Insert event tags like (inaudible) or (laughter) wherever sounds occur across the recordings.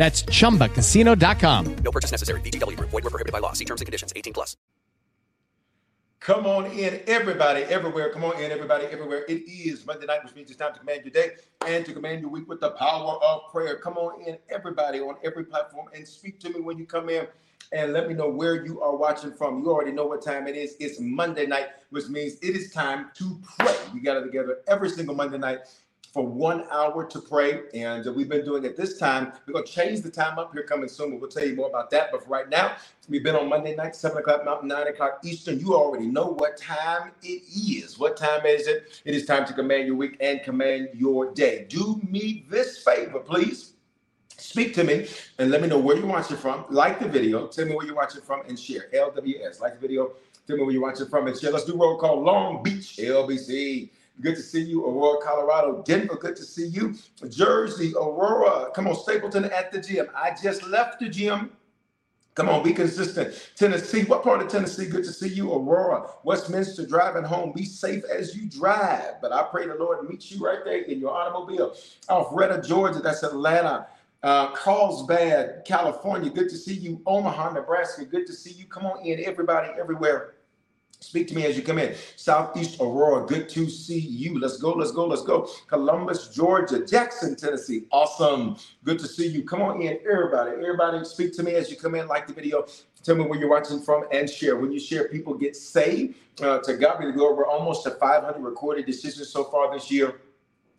That's chumbacasino.com. No purchase necessary. VGW Group. Void were prohibited by law. See terms and conditions. 18 plus. Come on in, everybody, everywhere. Come on in, everybody, everywhere. It is Monday night, which means it's time to command your day and to command your week with the power of prayer. Come on in, everybody, on every platform, and speak to me when you come in and let me know where you are watching from. You already know what time it is. It's Monday night, which means it is time to pray. We got it together every single Monday night for one hour to pray. And we've been doing it this time. We're going to change the time up here coming soon. We'll tell you more about that. But for right now, we've been on Monday night, 7 o'clock Mountain, 9 o'clock Eastern. You already know what time it is. What time is it? It is time to command your week and command your day. Do me this favor, please. Speak to me and let me know where you're watching from. Like the video, tell me where you're watching from, and share. LWS, like the video, tell me where you're watching from, and share. Let's do roll call Long Beach, LBC. Good to see you, Aurora, Colorado. Denver, good to see you. Jersey, Aurora. Come on, Stapleton at the gym. I just left the gym. Come on, be consistent. Tennessee, what part of Tennessee? Good to see you, Aurora. Westminster, driving home. Be safe as you drive. But I pray the Lord meets you right there in your automobile. Alpharetta, Georgia, that's Atlanta. Uh, Carlsbad, California. Good to see you. Omaha, Nebraska. Good to see you. Come on in, everybody, everywhere. Speak to me as you come in. Southeast Aurora, good to see you. Let's go, let's go, let's go. Columbus, Georgia, Jackson, Tennessee, awesome. Good to see you. Come on in, everybody. Everybody, speak to me as you come in. Like the video. Tell me where you're watching from and share. When you share, people get saved. Uh, to God be the glory. We're almost to 500 recorded decisions so far this year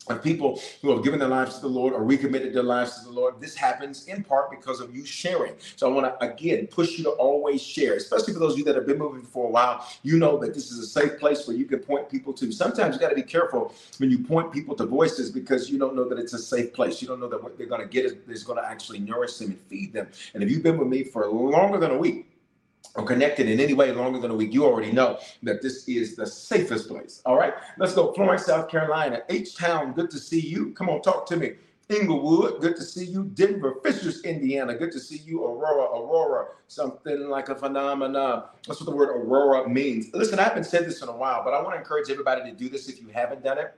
of people who have given their lives to the Lord or recommitted their lives to the Lord. This happens in part because of you sharing. So I want to again push you to always share, especially for those of you that have been moving for a while. You know that this is a safe place where you can point people to. Sometimes you got to be careful when you point people to voices because you don't know that it's a safe place. You don't know that what they're going to get is, is going to actually nourish them and feed them. And if you've been with me for longer than a week, or connected in any way longer than a week, you already know that this is the safest place. All right, let's go. Florence, South Carolina. H Town, good to see you. Come on, talk to me. Inglewood, good to see you. Denver, Fishers, Indiana, good to see you. Aurora, Aurora, something like a phenomenon. That's what the word Aurora means. Listen, I haven't said this in a while, but I want to encourage everybody to do this if you haven't done it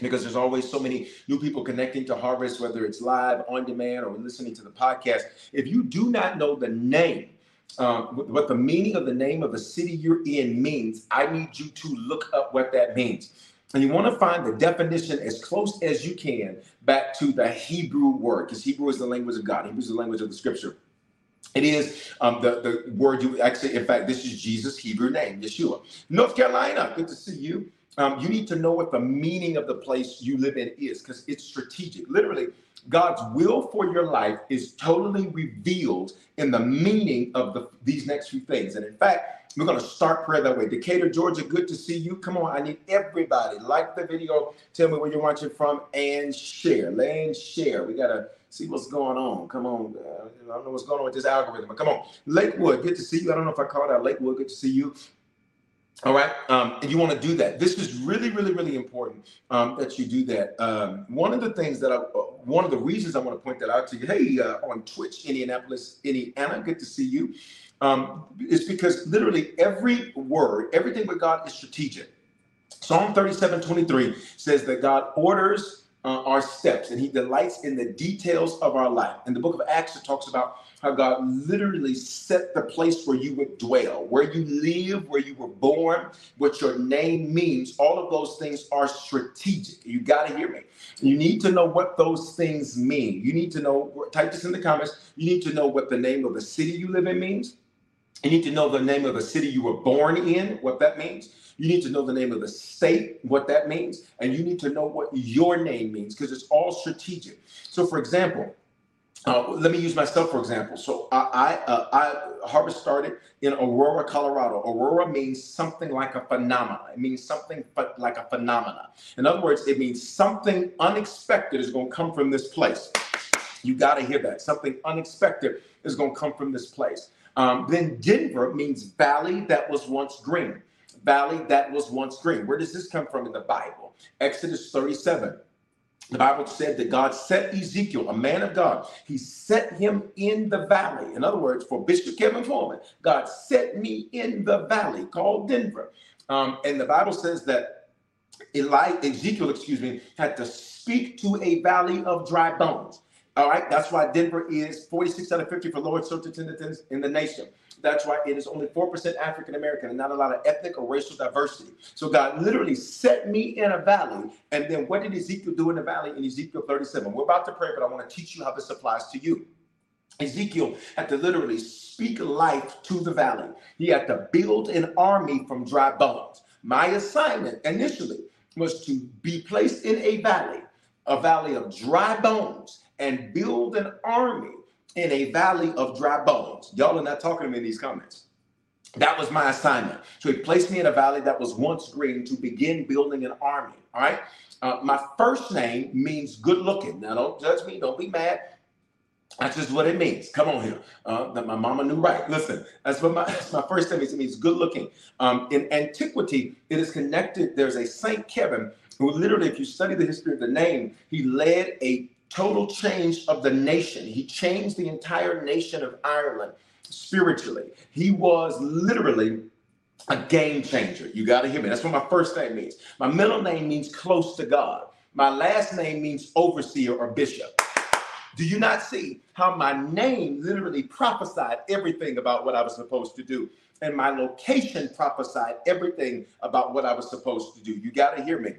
because there's always so many new people connecting to Harvest, whether it's live, on demand, or listening to the podcast. If you do not know the name um, what the meaning of the name of the city you're in means, I need you to look up what that means. And you want to find the definition as close as you can back to the Hebrew word, because Hebrew is the language of God. Hebrew is the language of the scripture. It is um, the, the word you actually, in fact, this is Jesus' Hebrew name, Yeshua. North Carolina, good to see you. Um, you need to know what the meaning of the place you live in is because it's strategic. Literally, God's will for your life is totally revealed in the meaning of the, these next few things. And in fact, we're going to start prayer that way. Decatur, Georgia, good to see you. Come on, I need everybody. Like the video, tell me where you're watching from, and share. And share. We got to see what's going on. Come on. Uh, I don't know what's going on with this algorithm, but come on. Lakewood, good to see you. I don't know if I called out Lakewood, good to see you. All right. Um, and you want to do that. This is really, really, really important um, that you do that. Um, one of the things that I, uh, one of the reasons I want to point that out to you, hey, uh, on Twitch, Indianapolis, Indiana, good to see you. Um, it's because literally every word, everything with God is strategic. Psalm 37 23 says that God orders uh, our steps and he delights in the details of our life. In the book of Acts, it talks about how God literally set the place where you would dwell, where you live, where you were born, what your name means. All of those things are strategic. You got to hear me. You need to know what those things mean. You need to know, type this in the comments. You need to know what the name of the city you live in means. You need to know the name of the city you were born in, what that means. You need to know the name of the state, what that means. And you need to know what your name means because it's all strategic. So, for example, uh, let me use myself for example. So I I, uh, I harvest started in Aurora, Colorado. Aurora means something like a phenomena. It means something but like a phenomena. In other words, it means something unexpected is going to come from this place. You got to hear that. Something unexpected is going to come from this place. Um, then Denver means valley that was once green. Valley that was once green. Where does this come from in the Bible? Exodus 37. The Bible said that God set Ezekiel, a man of God, he set him in the valley. In other words, for Bishop Kevin Foreman, God set me in the valley called Denver. Um, and the Bible says that Eli, Ezekiel, excuse me, had to speak to a valley of dry bones. All right, that's why Denver is 46 out of 50 for lowest social attendance in the nation. That's why it is only 4% African American and not a lot of ethnic or racial diversity. So God literally set me in a valley. And then what did Ezekiel do in the valley in Ezekiel 37? We're about to pray, but I want to teach you how this applies to you. Ezekiel had to literally speak life to the valley. He had to build an army from dry bones. My assignment initially was to be placed in a valley, a valley of dry bones, and build an army in a valley of dry bones. Y'all are not talking to me in these comments. That was my assignment. So he placed me in a valley that was once green to begin building an army. All right. Uh, my first name means good looking. Now, don't judge me. Don't be mad. That's just what it means. Come on here. Uh, that my mama knew right. Listen, that's what my, (laughs) that's my first name means. It means good looking. Um, in antiquity, it is connected. There's a Saint Kevin who literally, if you study the history of the name, he led a total change of the nation. He changed the entire nation of Ireland spiritually. He was literally a game changer. You got to hear me. That's what my first name means. My middle name means close to God. My last name means overseer or bishop. Do you not see how my name literally prophesied everything about what I was supposed to do? And my location prophesied everything about what I was supposed to do. You got to hear me.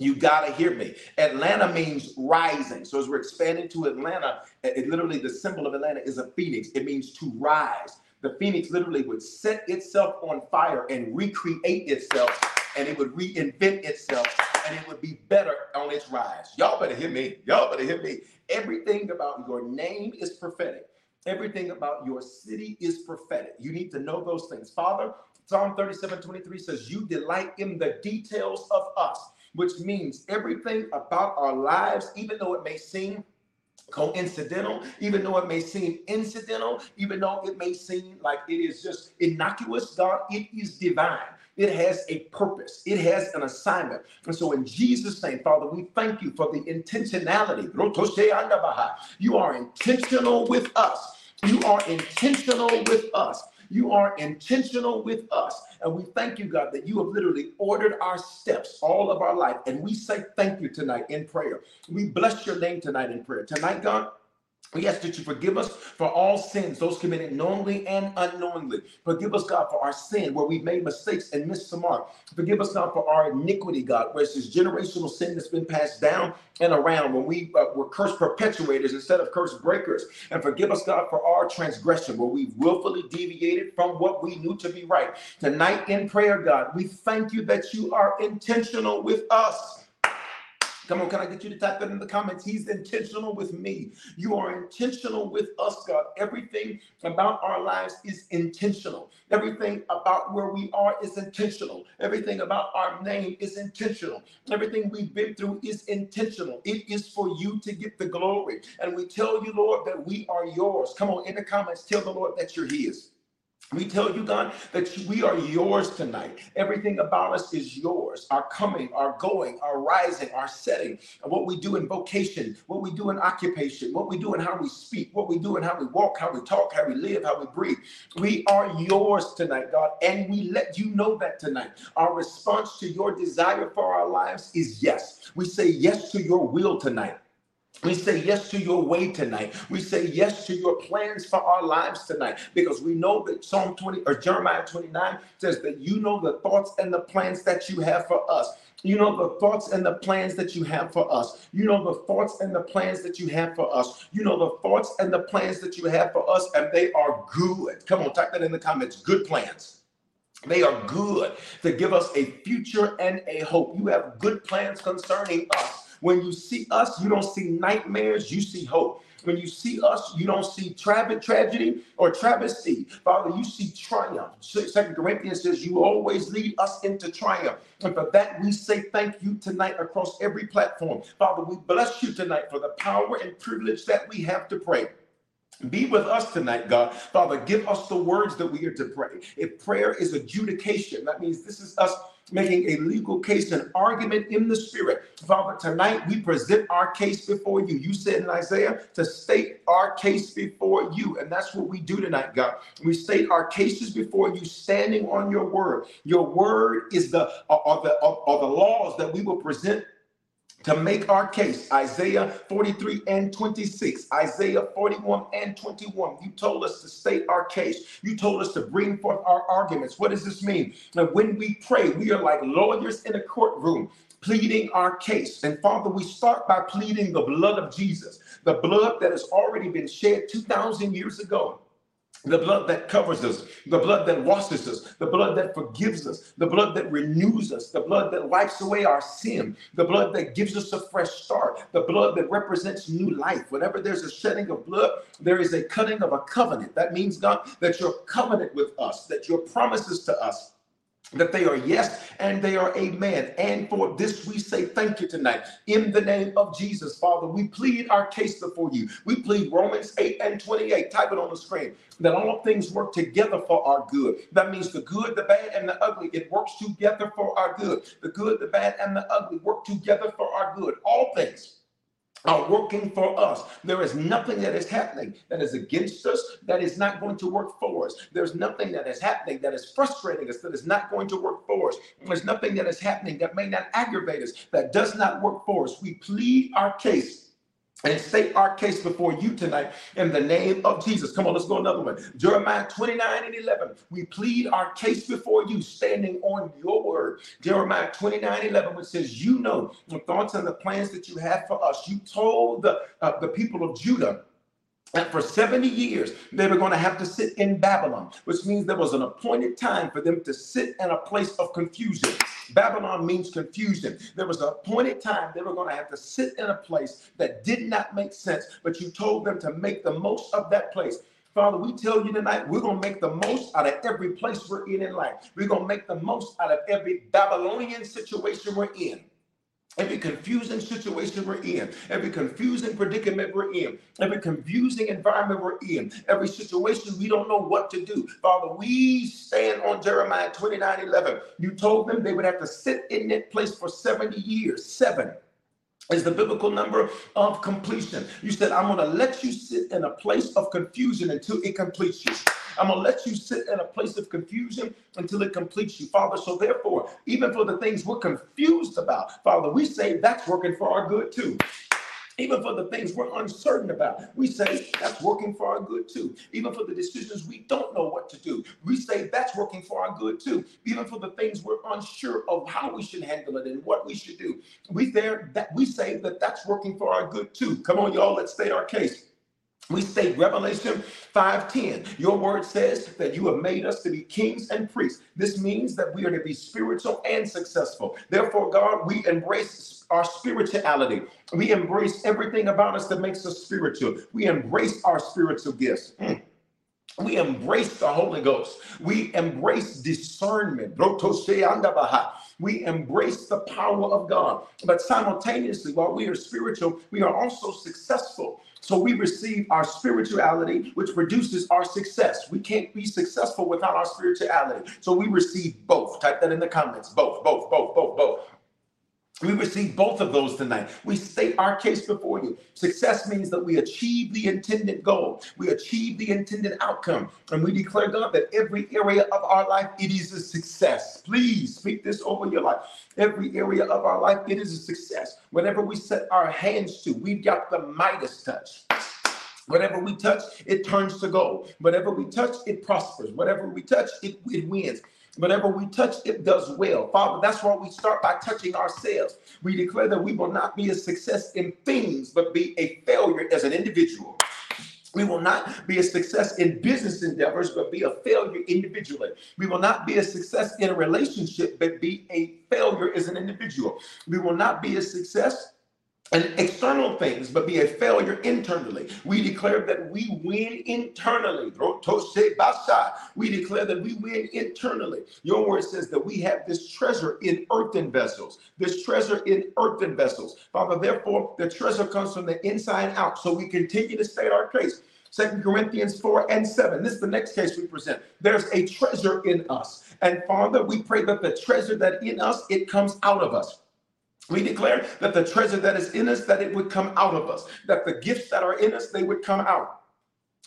You got to hear me. Atlanta means rising. So as we're expanding to Atlanta, it literally the symbol of Atlanta is a phoenix. It means to rise. The phoenix literally would set itself on fire and recreate itself, and it would reinvent itself, and it would be better on its rise. Y'all better hear me. Y'all better hear me. Everything about your name is prophetic. Everything about your city is prophetic. You need to know those things. Father, Psalm 37 23 says, You delight in the details of us which means everything about our lives, even though it may seem coincidental, even though it may seem incidental, even though it may seem like it is just innocuous, God, it is divine. It has a purpose. It has an assignment. And so, in Jesus' name, Father, we thank you for the intentionality. You are intentional with us. You are intentional with us. You are intentional with us. And we thank you, God, that you have literally ordered our steps all of our life. And we say thank you tonight in prayer. We bless your name tonight in prayer. Tonight, God, we ask that you forgive us for all sins, those committed knowingly and unknowingly. Forgive us, God, for our sin where we've made mistakes and missed the mark. Forgive us, God, for our iniquity, God, where it's this generational sin that's been passed down and around when we uh, were curse perpetuators instead of curse breakers. And forgive us, God, for our transgression where we willfully deviated from what we knew to be right. Tonight in prayer, God, we thank you that you are intentional with us. Come on, can I get you to type that in the comments? He's intentional with me. You are intentional with us, God. Everything about our lives is intentional. Everything about where we are is intentional. Everything about our name is intentional. Everything we've been through is intentional. It is for you to get the glory. And we tell you, Lord, that we are yours. Come on, in the comments, tell the Lord that you're His. We tell you, God, that we are yours tonight. Everything about us is yours. Our coming, our going, our rising, our setting, what we do in vocation, what we do in occupation, what we do in how we speak, what we do in how we walk, how we talk, how we live, how we breathe. We are yours tonight, God, and we let you know that tonight. Our response to your desire for our lives is yes. We say yes to your will tonight. We say yes to your way tonight. We say yes to your plans for our lives tonight because we know that Psalm 20 or Jeremiah 29 says that you know the thoughts and the plans that you have for us. You know the thoughts and the plans that you have for us. You know the thoughts and the plans that you have for us. You know the thoughts and the plans that you have for us, and they are good. Come on, type that in the comments. Good plans. They are good to give us a future and a hope. You have good plans concerning us. When you see us, you don't see nightmares, you see hope. When you see us, you don't see tra- tragedy or travesty. Father, you see triumph. Second Corinthians says, You always lead us into triumph. And for that, we say thank you tonight across every platform. Father, we bless you tonight for the power and privilege that we have to pray. Be with us tonight, God. Father, give us the words that we are to pray. If prayer is adjudication, that means this is us making a legal case, an argument in the spirit. Father, tonight we present our case before you. You said in Isaiah to state our case before you. And that's what we do tonight, God. We state our cases before you, standing on your word. Your word is the are the are the laws that we will present to make our case. Isaiah 43 and 26, Isaiah 41 and 21. You told us to state our case. You told us to bring forth our arguments. What does this mean? Now, when we pray, we are like lawyers in a courtroom pleading our case. And Father, we start by pleading the blood of Jesus, the blood that has already been shed 2,000 years ago the blood that covers us, the blood that washes us, the blood that forgives us, the blood that renews us, the blood that wipes away our sin, the blood that gives us a fresh start, the blood that represents new life. Whenever there's a shedding of blood, there is a cutting of a covenant. That means, God, that your covenant with us, that your promises to us that they are yes and they are amen. And for this, we say thank you tonight. In the name of Jesus, Father, we plead our case before you. We plead Romans 8 and 28. Type it on the screen that all things work together for our good. That means the good, the bad, and the ugly. It works together for our good. The good, the bad, and the ugly work together for our good. All things are working for us. There is nothing that is happening that is against us that is not going to work for us. There's nothing that is happening that is frustrating us that is not going to work for us. There's nothing that is happening that may not aggravate us that does not work for us. We plead our case and state our case before you tonight in the name of Jesus. Come on, let's go another one. Jeremiah 29 and 11. We plead our case before you, standing on your word. Jeremiah 29 11, which says, You know the thoughts and the plans that you have for us. You told the, uh, the people of Judah and for 70 years, they were going to have to sit in Babylon, which means there was an appointed time for them to sit in a place of confusion. Babylon means confusion. There was an appointed time they were going to have to sit in a place that did not make sense, but you told them to make the most of that place. Father, we tell you tonight, we're going to make the most out of every place we're in in life. We're going to make the most out of every Babylonian situation we're in. Every confusing situation we're in, every confusing predicament we're in, every confusing environment we're in, every situation we don't know what to do. Father, we stand on Jeremiah 29 11. You told them they would have to sit in that place for 70 years. Seven is the biblical number of completion. You said, I'm going to let you sit in a place of confusion until it completes you. I'm going to let you sit in a place of confusion until it completes you, Father. So, therefore, even for the things we're confused about, Father, we say that's working for our good too. Even for the things we're uncertain about, we say that's working for our good too. Even for the decisions we don't know what to do, we say that's working for our good too. Even for the things we're unsure of how we should handle it and what we should do, we there that we say that that's working for our good too. Come on, y'all, let's state our case. We state Revelation 5:10. Your word says that you have made us to be kings and priests. This means that we are to be spiritual and successful. Therefore, God, we embrace our spirituality. We embrace everything about us that makes us spiritual. We embrace our spiritual gifts. Mm. We embrace the Holy Ghost. We embrace discernment. We embrace the power of God. But simultaneously, while we are spiritual, we are also successful. So we receive our spirituality, which produces our success. We can't be successful without our spirituality. So we receive both. Type that in the comments. Both, both, both, both, both. We receive both of those tonight. We state our case before you. Success means that we achieve the intended goal, we achieve the intended outcome, and we declare, God, that every area of our life it is a success. Please speak this over your life. Every area of our life it is a success. Whatever we set our hands to, we've got the Midas touch. Whatever we touch, it turns to gold. Whatever we touch, it prospers. Whatever we touch, it, it wins. Whatever we touch, it does well. Father, that's why we start by touching ourselves. We declare that we will not be a success in things, but be a failure as an individual. We will not be a success in business endeavors, but be a failure individually. We will not be a success in a relationship, but be a failure as an individual. We will not be a success and external things, but be a failure internally. We declare that we win internally. We declare that we win internally. Your word says that we have this treasure in earthen vessels, this treasure in earthen vessels. Father, therefore, the treasure comes from the inside out. So we continue to state our case. Second Corinthians 4 and 7. This is the next case we present. There's a treasure in us. And Father, we pray that the treasure that in us, it comes out of us. We declare that the treasure that is in us, that it would come out of us, that the gifts that are in us, they would come out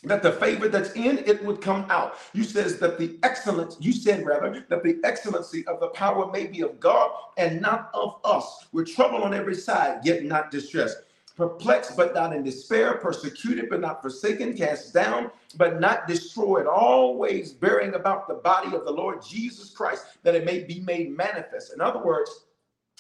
that the favor that's in it would come out. You says that the excellence, you said rather, that the excellency of the power may be of God and not of us. We're troubled on every side, yet not distressed. Perplexed, but not in despair, persecuted, but not forsaken, cast down, but not destroyed, always bearing about the body of the Lord Jesus Christ, that it may be made manifest. In other words,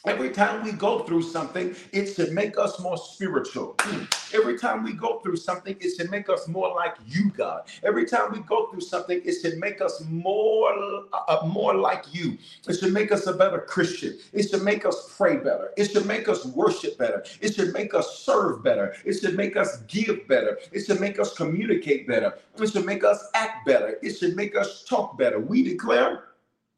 Every time we go through something, it should make us more spiritual. Mm. Every time we go through something, it should make us more like you, God. Every time we go through something, it should make us more, uh, more like you. It should make us a better Christian. It should make us pray better. It should make us worship better. It should make us serve better. It should make us give better. It should make us communicate better. It should make us act better. It should make us talk better. We declare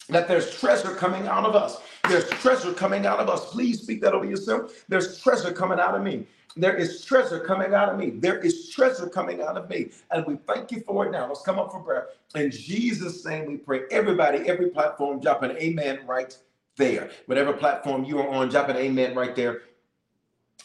that there's treasure coming out of us. There's treasure coming out of us. Please speak that over yourself. There's treasure coming out of me. There is treasure coming out of me. There is treasure coming out of me. And we thank you for it now. Let's come up for prayer. In Jesus' name we pray. Everybody, every platform, drop an amen right there. Whatever platform you are on, drop an amen right there.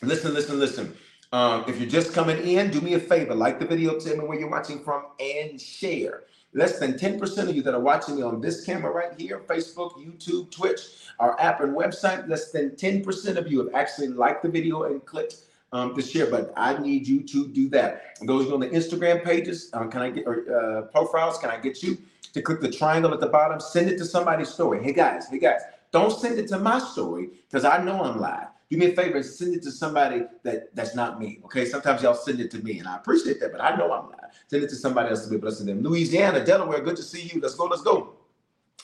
Listen, listen, listen. Um, if you're just coming in, do me a favor. Like the video, tell me where you're watching from, and share. Less than 10% of you that are watching me on this camera right here, Facebook, YouTube, Twitch, our app and website, less than 10% of you have actually liked the video and clicked um, the share button. I need you to do that. And those on the Instagram pages, um, can I get or uh, profiles? Can I get you to click the triangle at the bottom? Send it to somebody's story. Hey guys, hey guys, don't send it to my story because I know I'm live do me a favor and send it to somebody that that's not me. Okay. Sometimes y'all send it to me, and I appreciate that, but I know I'm not. Send it to somebody else to be blessing them. Louisiana, Delaware, good to see you. Let's go, let's go.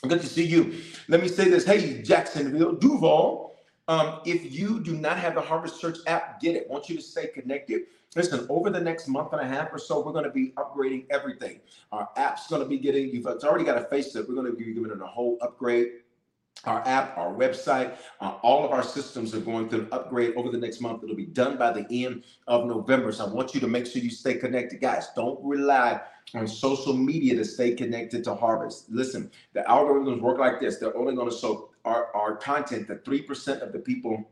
Good to see you. Let me say this. Hey, Jacksonville, Duval. Um, if you do not have the Harvest Church app, get it. I want you to stay connected. Listen, over the next month and a half or so, we're going to be upgrading everything. Our app's going to be getting, you've it's already got a facelift. We're going to be giving it a whole upgrade our app, our website, uh, all of our systems are going through an upgrade over the next month. It'll be done by the end of November. So I want you to make sure you stay connected. Guys, don't rely on social media to stay connected to Harvest. Listen, the algorithms work like this. They're only going to show our, our content that 3% of the people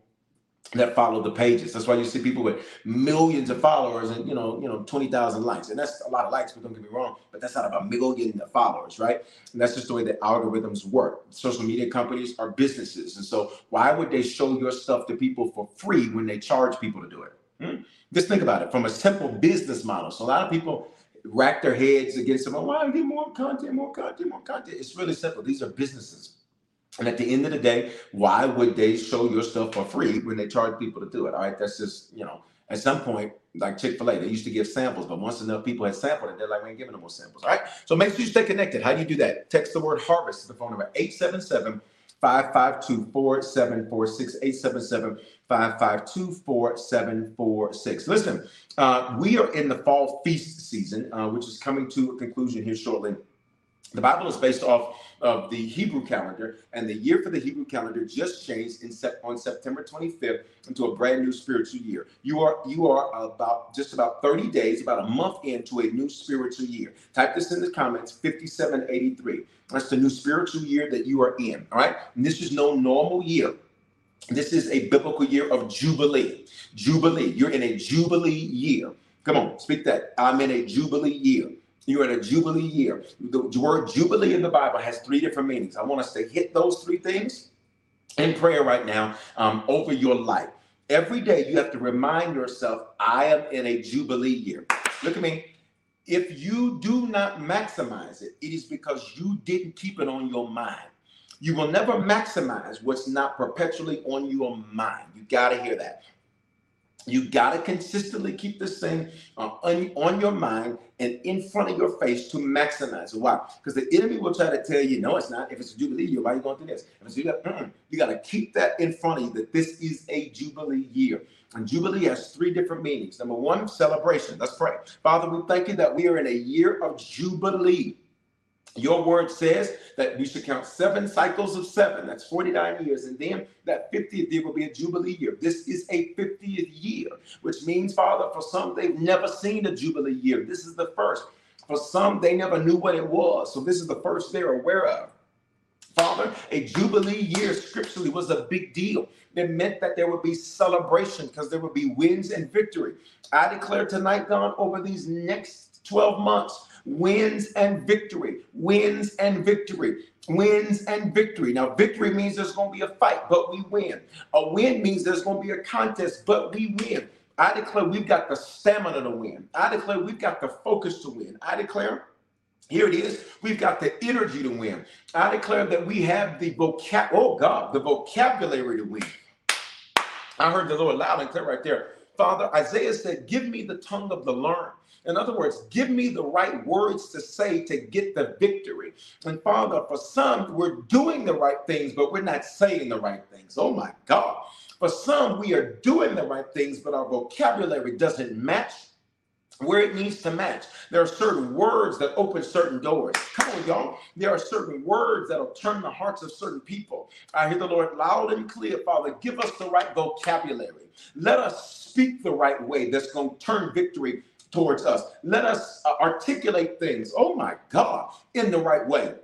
that follow the pages. That's why you see people with millions of followers and you know, you know, 20,000 likes. And that's a lot of likes, but don't get me wrong, but that's not about million of followers, right? And that's just the way that algorithms work. Social media companies are businesses. And so why would they show your stuff to people for free when they charge people to do it? Hmm? Just think about it from a simple business model. So a lot of people rack their heads against them. Oh, why get more content, more content, more content? It's really simple. These are businesses and at the end of the day, why would they show your stuff for free when they charge people to do it? All right, that's just, you know, at some point, like Chick fil A, they used to give samples, but once enough people had sampled it, they're like, we ain't giving no more samples. All right, so make sure you stay connected. How do you do that? Text the word harvest to the phone number 877 552 4746. 877 552 4746. Listen, uh, we are in the fall feast season, uh, which is coming to a conclusion here shortly. The Bible is based off of the Hebrew calendar, and the year for the Hebrew calendar just changed in sep- on September 25th into a brand new spiritual year. You are you are about just about 30 days, about a month into a new spiritual year. Type this in the comments: 5783. That's the new spiritual year that you are in. All right, and this is no normal year. This is a biblical year of jubilee. Jubilee. You're in a jubilee year. Come on, speak that. I'm in a jubilee year. You're in a jubilee year. The word jubilee in the Bible has three different meanings. I want us to hit those three things in prayer right now um, over your life. Every day you have to remind yourself, I am in a jubilee year. Look at me. If you do not maximize it, it is because you didn't keep it on your mind. You will never maximize what's not perpetually on your mind. You got to hear that. You got to consistently keep this thing uh, on, on your mind and in front of your face to maximize. Why? Because the enemy will try to tell you, no, it's not. If it's a Jubilee year, why are you going through this? If it's Jubilee, you got to keep that in front of you that this is a Jubilee year. And Jubilee has three different meanings. Number one, celebration. Let's pray. Father, we thank you that we are in a year of Jubilee. Your word says that we should count seven cycles of seven. That's 49 years. And then that 50th year will be a Jubilee year. This is a 50th year, which means, Father, for some, they've never seen a Jubilee year. This is the first. For some, they never knew what it was. So this is the first they're aware of. Father, a Jubilee year scripturally was a big deal. It meant that there would be celebration because there would be wins and victory. I declare tonight, God, over these next 12 months, wins and victory, wins and victory, wins and victory. Now, victory means there's going to be a fight, but we win. A win means there's going to be a contest, but we win. I declare we've got the stamina to win. I declare we've got the focus to win. I declare here it is. We've got the energy to win. I declare that we have the vocab. Oh God, the vocabulary to win. I heard the Lord loud and clear right there. Father, Isaiah said, "Give me the tongue of the learned." In other words, give me the right words to say to get the victory. And Father, for some, we're doing the right things, but we're not saying the right things. Oh my God. For some, we are doing the right things, but our vocabulary doesn't match where it needs to match. There are certain words that open certain doors. Come on, y'all. There are certain words that'll turn the hearts of certain people. I hear the Lord loud and clear, Father. Give us the right vocabulary. Let us speak the right way that's going to turn victory towards us. Let us uh, articulate things, oh my God, in the right way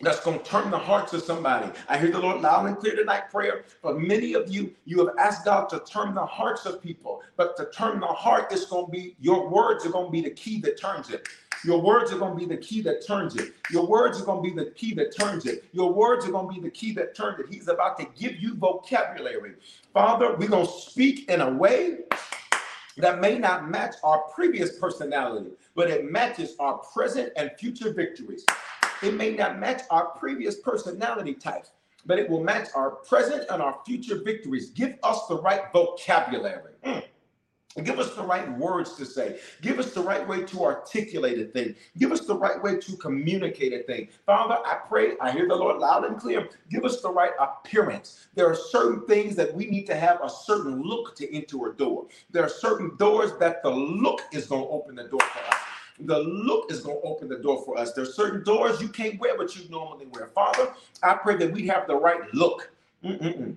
that's going to turn the hearts of somebody. I hear the Lord loud and clear tonight prayer. For many of you, you have asked God to turn the hearts of people, but to turn the heart, it's going to be your words are going to be the key that turns it. Your words are going to be the key that turns it. Your words are going to be the key that turns it. Your words are going to be the key that turns it. He's about to give you vocabulary. Father, we're going to speak in a way that may not match our previous personality, but it matches our present and future victories. It may not match our previous personality types, but it will match our present and our future victories. Give us the right vocabulary. Mm. Give us the right words to say. Give us the right way to articulate a thing. Give us the right way to communicate a thing. Father, I pray, I hear the Lord loud and clear. Give us the right appearance. There are certain things that we need to have a certain look to enter a door. There are certain doors that the look is going to open the door for us the look is going to open the door for us. There's certain doors you can't wear, but you normally wear. Father, I pray that we have the right look. Mm-mm-mm.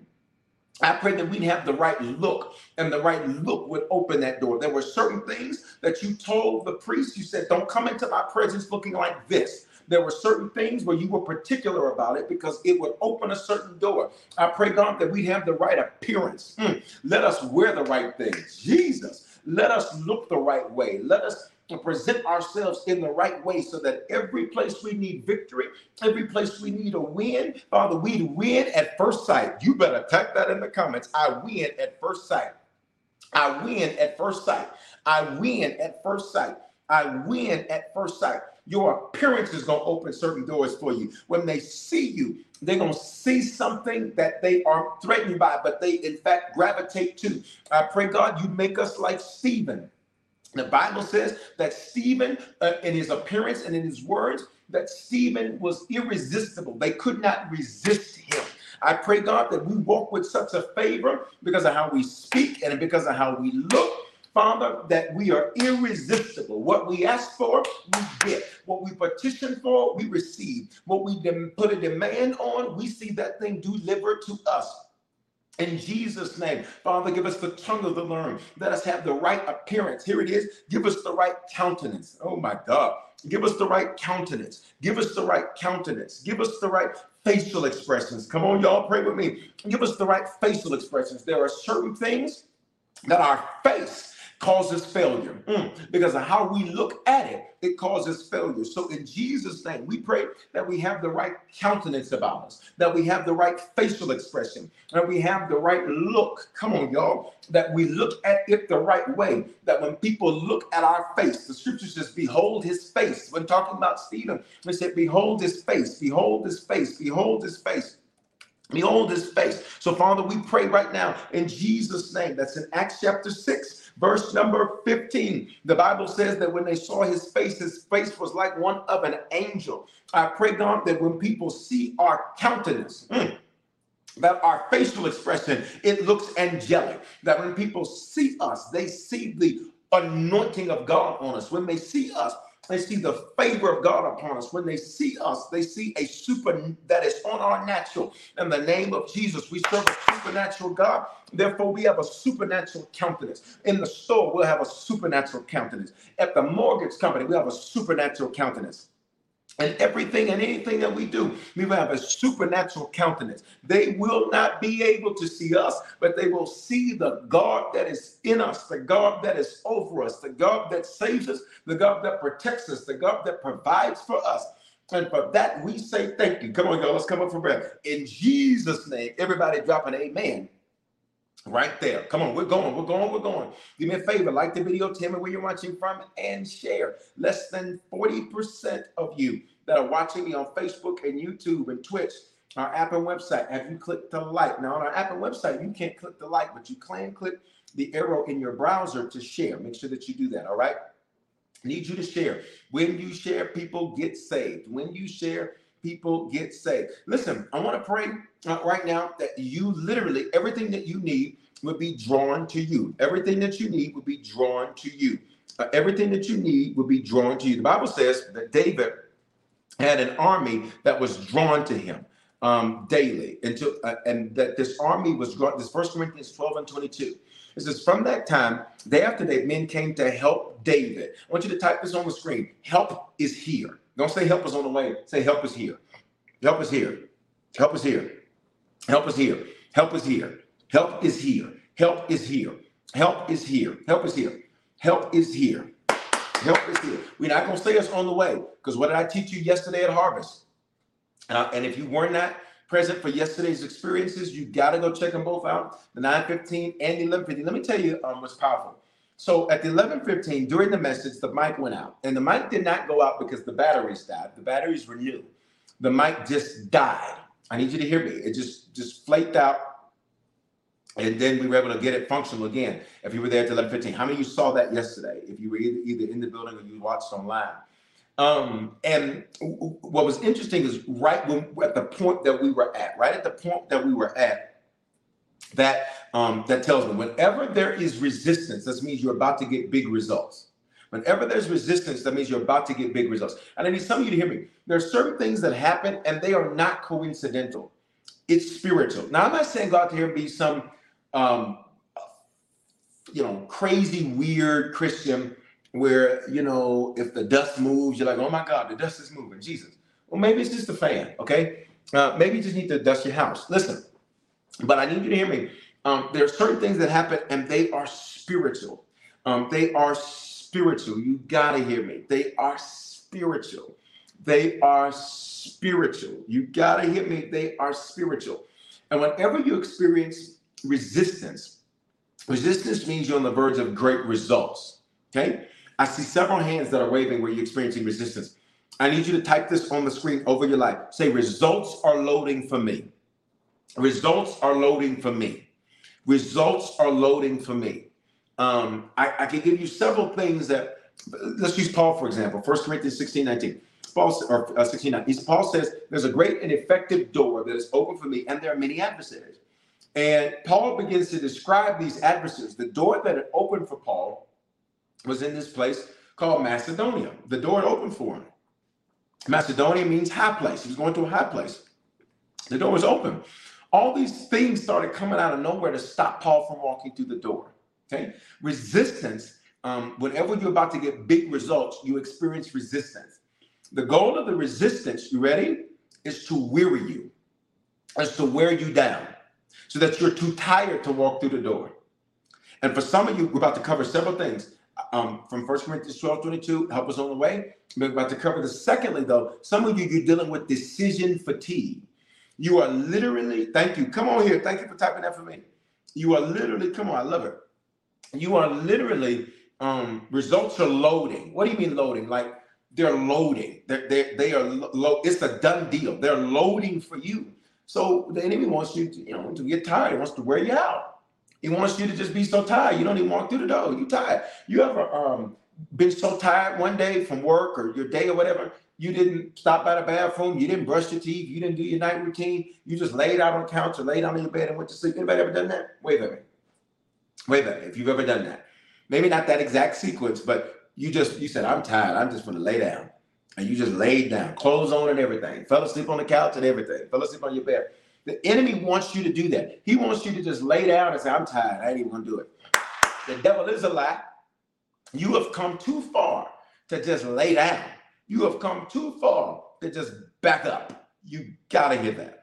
I pray that we'd have the right look, and the right look would open that door. There were certain things that you told the priest, you said, Don't come into my presence looking like this. There were certain things where you were particular about it because it would open a certain door. I pray, God, that we have the right appearance. Mm. Let us wear the right things. Jesus, let us look the right way. Let us to present ourselves in the right way so that every place we need victory, every place we need a win, Father, we win at first sight. You better type that in the comments. I win at first sight. I win at first sight. I win at first sight. I win at first sight. Your appearance is going to open certain doors for you. When they see you, they're going to see something that they aren't threatened by, but they, in fact, gravitate to. I pray, God, you make us like Stephen the Bible says that Stephen, uh, in his appearance and in his words, that Stephen was irresistible. They could not resist him. I pray, God, that we walk with such a favor because of how we speak and because of how we look. Father, that we are irresistible. What we ask for, we get. What we petition for, we receive. What we put a demand on, we see that thing delivered to us. In Jesus' name, Father, give us the tongue of the learned. Let us have the right appearance. Here it is. Give us the right countenance. Oh my God. Give us the right countenance. Give us the right countenance. Give us the right facial expressions. Come on, y'all, pray with me. Give us the right facial expressions. There are certain things that our face causes failure Mm. because of how we look at it it causes failure so in jesus name we pray that we have the right countenance about us that we have the right facial expression that we have the right look come on y'all that we look at it the right way that when people look at our face the scriptures says behold his face when talking about stephen they said behold his face behold his face behold his face Behold his face. So, Father, we pray right now in Jesus' name. That's in Acts chapter 6, verse number 15. The Bible says that when they saw his face, his face was like one of an angel. I pray, God, that when people see our countenance, mm, that our facial expression, it looks angelic. That when people see us, they see the anointing of God on us. When they see us, they see the favor of God upon us. When they see us, they see a super that is on our natural. In the name of Jesus, we serve a supernatural God. Therefore, we have a supernatural countenance. In the store, we'll have a supernatural countenance. At the mortgage company, we have a supernatural countenance. And everything and anything that we do, we will have a supernatural countenance. They will not be able to see us, but they will see the God that is in us, the God that is over us, the God that saves us, the God that protects us, the God that provides for us. And for that, we say thank you. Come on, y'all, let's come up for breath. In Jesus' name, everybody drop an amen. Right there. Come on, we're going, we're going, we're going. Do me a favor, like the video, tell me where you're watching from, and share. Less than 40% of you that are watching me on Facebook and YouTube and Twitch, our app and website, have you clicked the like? Now, on our app and website, you can't click the like, but you can click the arrow in your browser to share. Make sure that you do that, all right? Need you to share. When you share, people get saved. When you share, people get saved. Listen, I want to pray uh, right now that you literally, everything that you need would be drawn to you. Everything that you need would be drawn to you. Uh, everything that you need would be drawn to you. The Bible says that David had an army that was drawn to him um, daily, and, to, uh, and that this army was drawn. This First Corinthians 12 and 22. It says, From that time, day after day, men came to help David. I want you to type this on the screen. Help is here. Don't say help is on the way. Say help is here. Help is here. Help is here. Help is here. Help is here. Help is here. Help is here. Help is here. Help is here. Help is here. Help is here. We're not going to say it's on the way because what did I teach you yesterday at Harvest? Uh, and if you were not present for yesterday's experiences, you got to go check them both out the 915 and the 1115. Let me tell you um, what's powerful. So at the 11:15 during the message, the mic went out, and the mic did not go out because the batteries died. The batteries were new. The mic just died. I need you to hear me. It just just flaked out, and then we were able to get it functional again. If you were there at 11:15, how many of you saw that yesterday? If you were either, either in the building or you watched online. Um, and what was interesting is right when at the point that we were at, right at the point that we were at, that um, that tells me whenever there is resistance, that means you're about to get big results. Whenever there's resistance, that means you're about to get big results. And I need some of you to hear me. There are certain things that happen and they are not coincidental. It's spiritual. Now, I'm not saying God to here be some, um, you know, crazy, weird Christian where, you know, if the dust moves, you're like, oh my God, the dust is moving, Jesus. Well, maybe it's just a fan, okay? Uh, maybe you just need to dust your house. Listen, but I need you to hear me. Um, there are certain things that happen and they are spiritual. Um, they are spiritual. You got to hear me. They are spiritual. They are spiritual. You got to hear me. They are spiritual. And whenever you experience resistance, resistance means you're on the verge of great results. Okay. I see several hands that are waving where you're experiencing resistance. I need you to type this on the screen over your life. Say, results are loading for me. Results are loading for me. Results are loading for me. Um, I, I can give you several things that, let's use Paul, for example, 1 Corinthians 16, 19. Paul, or uh, 16, Paul says, There's a great and effective door that is open for me, and there are many adversaries. And Paul begins to describe these adversaries. The door that had opened for Paul was in this place called Macedonia. The door had opened for him. Macedonia means high place. He was going to a high place. The door was open. All these things started coming out of nowhere to stop Paul from walking through the door. Okay. Resistance, um, whenever you're about to get big results, you experience resistance. The goal of the resistance, you ready, is to weary you, is to wear you down so that you're too tired to walk through the door. And for some of you, we're about to cover several things um, from 1 Corinthians 12 22, help us on the way. We're about to cover this. Secondly, though, some of you, you're dealing with decision fatigue. You are literally, thank you. Come on here. Thank you for typing that for me. You are literally, come on, I love it. You are literally, um, results are loading. What do you mean loading? Like they're loading. They're, they're, they are low. It's a done deal. They're loading for you. So the enemy wants you to, you know, to get tired. He wants to wear you out. He wants you to just be so tired. You don't even walk through the door. You tired. You ever um been so tired one day from work or your day or whatever, you didn't stop by the bathroom, you didn't brush your teeth, you didn't do your night routine, you just laid out on the couch or laid down in your bed and went to sleep. Anybody ever done that? Wait a minute. Wait a minute. If you've ever done that, maybe not that exact sequence, but you just you said, I'm tired, I'm just gonna lay down. And you just laid down, clothes on and everything, fell asleep on the couch and everything, fell asleep on your bed. The enemy wants you to do that. He wants you to just lay down and say, I'm tired. I ain't even gonna do it. The devil is a lie. You have come too far to just lay down. You have come too far to just back up. You gotta hear that.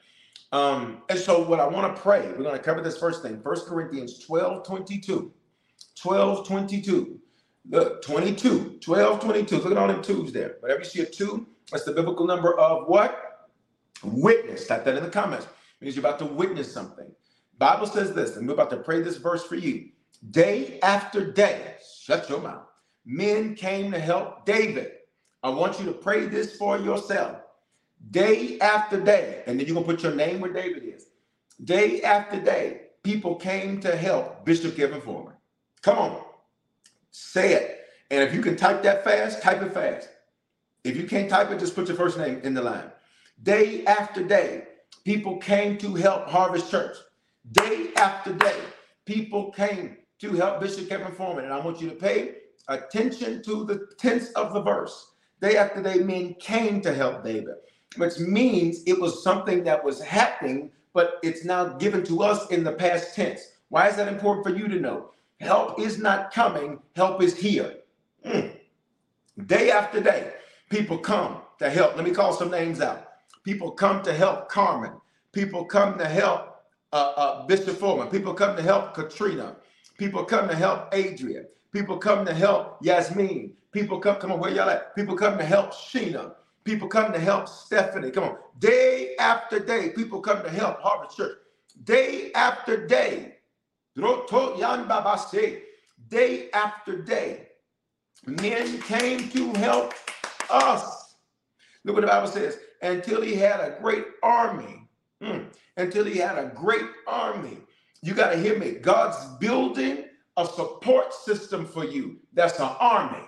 Um, and so what I want to pray, we're going to cover this first thing. First Corinthians 12, 22. 12, 22. Look, 22, 12, 22. Look at all them twos there. Whenever you see a two, that's the biblical number of what? Witness. Type that in the comments means you're about to witness something. Bible says this, and we're about to pray this verse for you. Day after day, shut your mouth. Men came to help David. I want you to pray this for yourself. Day after day, and then you're gonna put your name where David is. Day after day, people came to help Bishop Kevin Foreman. Come on, say it. And if you can type that fast, type it fast. If you can't type it, just put your first name in the line. Day after day, people came to help Harvest Church. Day after day, people came to help Bishop Kevin Foreman. And I want you to pay attention to the tense of the verse. Day after day, men came to help David, which means it was something that was happening, but it's now given to us in the past tense. Why is that important for you to know? Help is not coming, help is here. Mm. Day after day, people come to help. Let me call some names out. People come to help Carmen. People come to help uh, uh, Bishop Foreman. People come to help Katrina. People come to help Adrian. People come to help Yasmin. People come, come on, where y'all at? People come to help Sheena. People come to help Stephanie. Come on. Day after day, people come to help Harvest Church. Day after day. Day after day, men came to help us. Look what the Bible says until he had a great army. Mm. Until he had a great army. You got to hear me. God's building a support system for you. That's an army.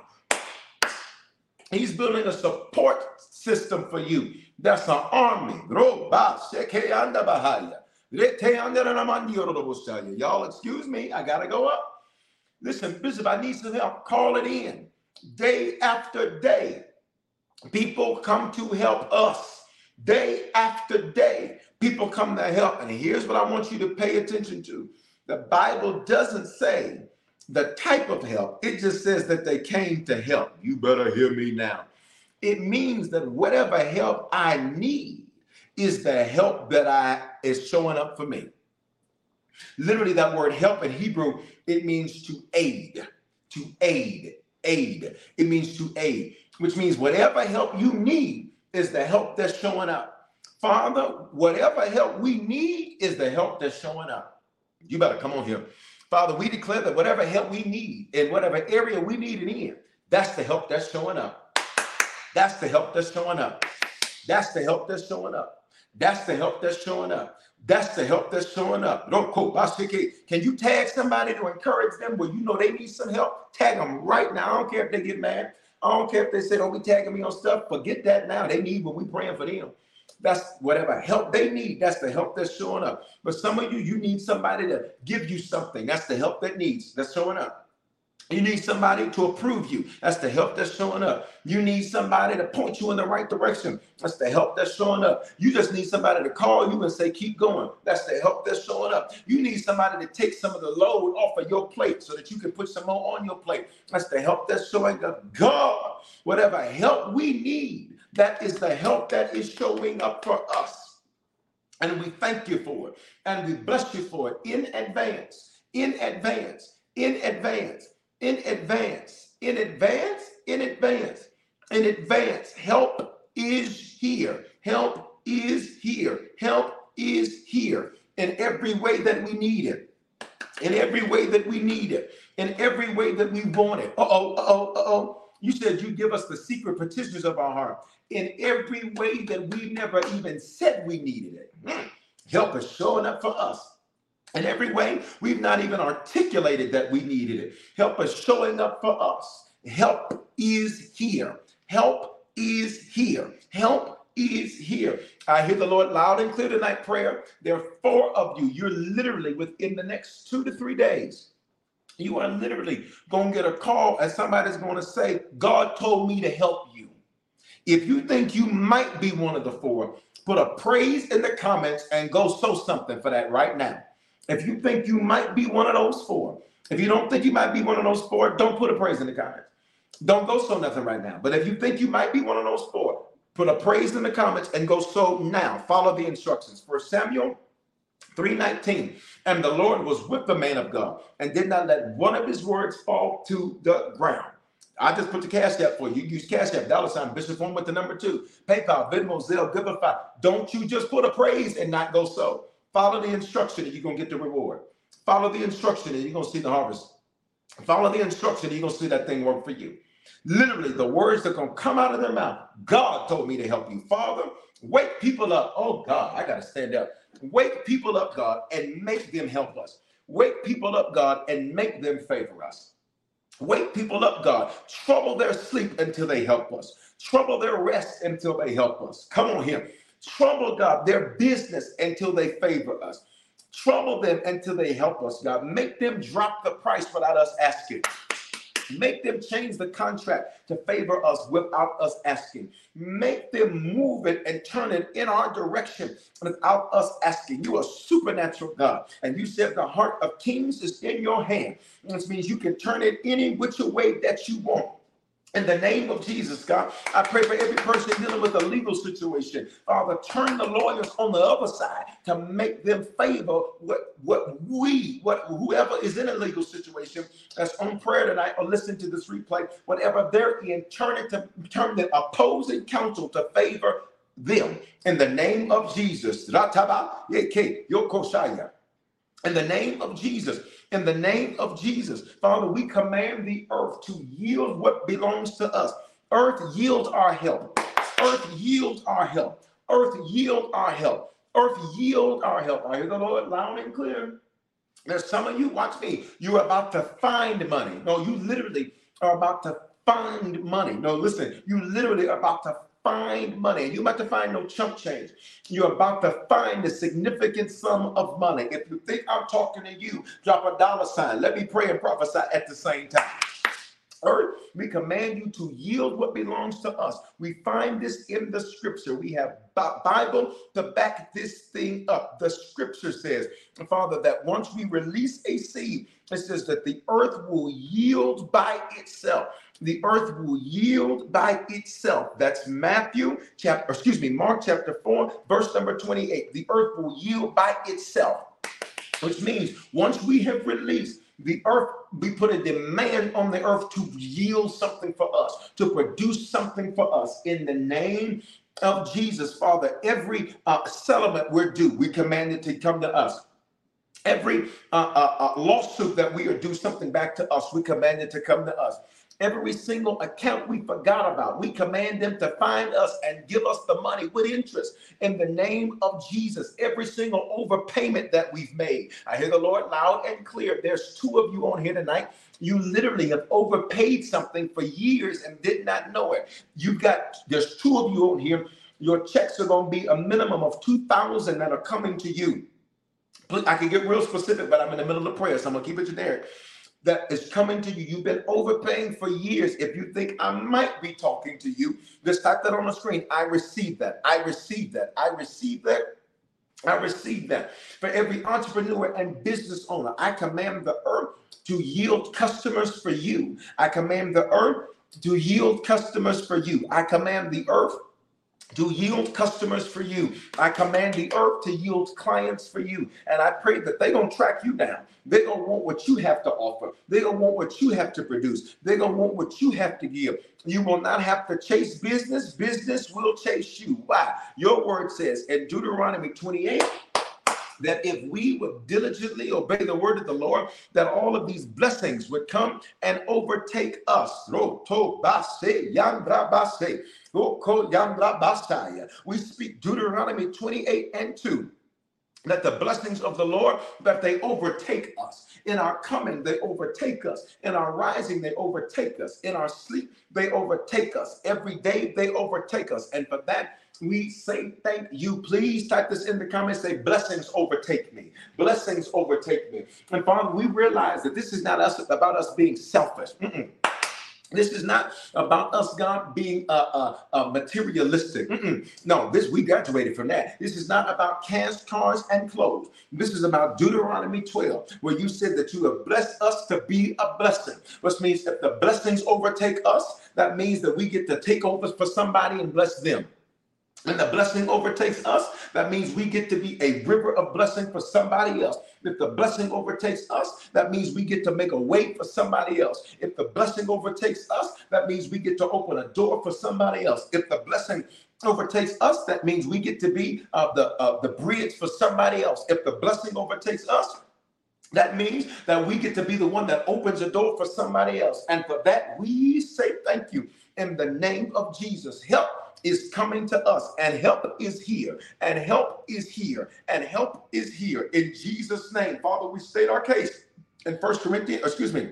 He's building a support system for you. That's an army. Y'all, excuse me. I got to go up. Listen, Bishop, I need some help. Call it in. Day after day, People come to help us day after day. People come to help. And here's what I want you to pay attention to the Bible doesn't say the type of help, it just says that they came to help. You better hear me now. It means that whatever help I need is the help that I is showing up for me. Literally, that word help in Hebrew, it means to aid, to aid, aid. It means to aid which means whatever help you need is the help that's showing up. Father, whatever help we need is the help that's showing up. You better come on here. Father, we declare that whatever help we need in whatever area we need it in, that's the help that's showing up. That's the help that's showing up. That's the help that's showing up. That's the help that's showing up. That's the help that's showing up. Don't quote Can you tag somebody to encourage them where you know they need some help? Tag them right now. I don't care if they get mad. I don't care if they say, don't be tagging me on stuff. Forget that now. They need what we praying for them. That's whatever help they need. That's the help that's showing up. But some of you, you need somebody to give you something. That's the help that needs that's showing up. You need somebody to approve you. That's the help that's showing up. You need somebody to point you in the right direction. That's the help that's showing up. You just need somebody to call you and say, keep going. That's the help that's showing up. You need somebody to take some of the load off of your plate so that you can put some more on your plate. That's the help that's showing up. God, whatever help we need, that is the help that is showing up for us. And we thank you for it. And we bless you for it in advance, in advance, in advance in advance, in advance, in advance, in advance. Help is here. Help is here. Help is here in every way that we need it. In every way that we need it. In every way that we want it. Uh oh, uh oh, uh oh. You said you give us the secret petitions of our heart in every way that we never even said we needed it. Hmm. Help is showing up for us in every way we've not even articulated that we needed it. Help is showing up for us. Help is here. Help is here. Help is here. I hear the Lord loud and clear tonight prayer. There are four of you. You're literally within the next two to three days. You are literally going to get a call and somebody's going to say, God told me to help you. If you think you might be one of the four, put a praise in the comments and go sow something for that right now. If you think you might be one of those four, if you don't think you might be one of those four, don't put a praise in the comments. Don't go sow nothing right now. But if you think you might be one of those four, put a praise in the comments and go sow now. Follow the instructions. For Samuel 3:19. And the Lord was with the man of God and did not let one of his words fall to the ground. I just put the cash app for you. Use cash app, dollar sign, Bishop one with the number two, PayPal, Venmo, Zelle, Givelify. Don't you just put a praise and not go sow. Follow the instruction and you're going to get the reward. Follow the instruction and you're going to see the harvest. Follow the instruction and you're going to see that thing work for you. Literally, the words that are going to come out of their mouth. God told me to help you. Father, wake people up. Oh, God, I got to stand up. Wake people up, God, and make them help us. Wake people up, God, and make them favor us. Wake people up, God. Trouble their sleep until they help us. Trouble their rest until they help us. Come on here. Trouble, God, their business until they favor us. Trouble them until they help us, God. Make them drop the price without us asking. Make them change the contract to favor us without us asking. Make them move it and turn it in our direction without us asking. You are supernatural God. And you said the heart of kings is in your hand. This means you can turn it any which way that you want. In the name of Jesus, God, I pray for every person dealing with a legal situation. Father, turn the lawyers on the other side to make them favor what, what we, what whoever is in a legal situation that's on prayer tonight or listen to this replay, whatever they're in, turn it to turn the opposing counsel to favor them in the name of Jesus. In the name of Jesus. In the name of Jesus, Father, we command the earth to yield what belongs to us. Earth, yield our help. Earth, yield our help. Earth, yield our help. Earth, yield our help. I hear the Lord loud and clear. There's some of you, watch me, you're about to find money. No, you literally are about to find money. No, listen, you literally are about to find money. You're about to find no chump change. You're about to find a significant sum of money. If you think I'm talking to you, drop a dollar sign. Let me pray and prophesy at the same time. Earth, we command you to yield what belongs to us. We find this in the scripture. We have Bible to back this thing up. The scripture says, Father, that once we release a seed, it says that the earth will yield by itself the earth will yield by itself. That's Matthew chapter, excuse me, Mark chapter 4, verse number 28. The earth will yield by itself, which means once we have released the earth, we put a demand on the earth to yield something for us, to produce something for us in the name of Jesus, Father. Every uh, settlement we're due, we command it to come to us. Every uh, uh, uh lawsuit that we are due something back to us, we command it to come to us. Every single account we forgot about, we command them to find us and give us the money with interest in the name of Jesus. Every single overpayment that we've made. I hear the Lord loud and clear. There's two of you on here tonight. You literally have overpaid something for years and did not know it. You've got, there's two of you on here your checks are going to be a minimum of 2000 that are coming to you. I can get real specific, but I'm in the middle of prayer, so I'm going to keep it generic that is coming to you. You've been overpaying for years. If you think I might be talking to you, just type that on the screen. I receive that. I receive that. I receive that. I receive that. For every entrepreneur and business owner, I command the earth to yield customers for you. I command the earth to yield customers for you. I command the earth to yield customers for you. I command the earth to yield clients for you. And I pray that they're going to track you down. They're going to want what you have to offer. They're going to want what you have to produce. They're going to want what you have to give. You will not have to chase business. Business will chase you. Why? Your word says in Deuteronomy 28 that if we would diligently obey the word of the Lord, that all of these blessings would come and overtake us. We speak Deuteronomy 28 and 2 that the blessings of the Lord that they overtake us. In our coming, they overtake us. In our rising, they overtake us. In our sleep, they overtake us. Every day, they overtake us. And for that, we say thank you. Please type this in the comments. Say, blessings overtake me. Blessings overtake me. And Father, we realize that this is not us about us being selfish. Mm-mm. This is not about us, God, being uh, uh, uh, materialistic. Mm-mm. No, this we graduated from that. This is not about cash, cars, and clothes. This is about Deuteronomy 12, where you said that you have blessed us to be a blessing, which means if the blessings overtake us, that means that we get to take over for somebody and bless them and the blessing overtakes us, that means we get to be a river of blessing for somebody else. If the blessing overtakes us, that means we get to make a way for somebody else. If the blessing overtakes us, that means we get to open a door for somebody else. If the blessing overtakes us, that means we get to be uh, the uh, the bridge for somebody else. If the blessing overtakes us, that means that we get to be the one that opens a door for somebody else. And for that, we say thank you in the name of Jesus. Help is coming to us and help is here and help is here and help is here in Jesus name. Father, we state our case in First Corinthians, excuse me,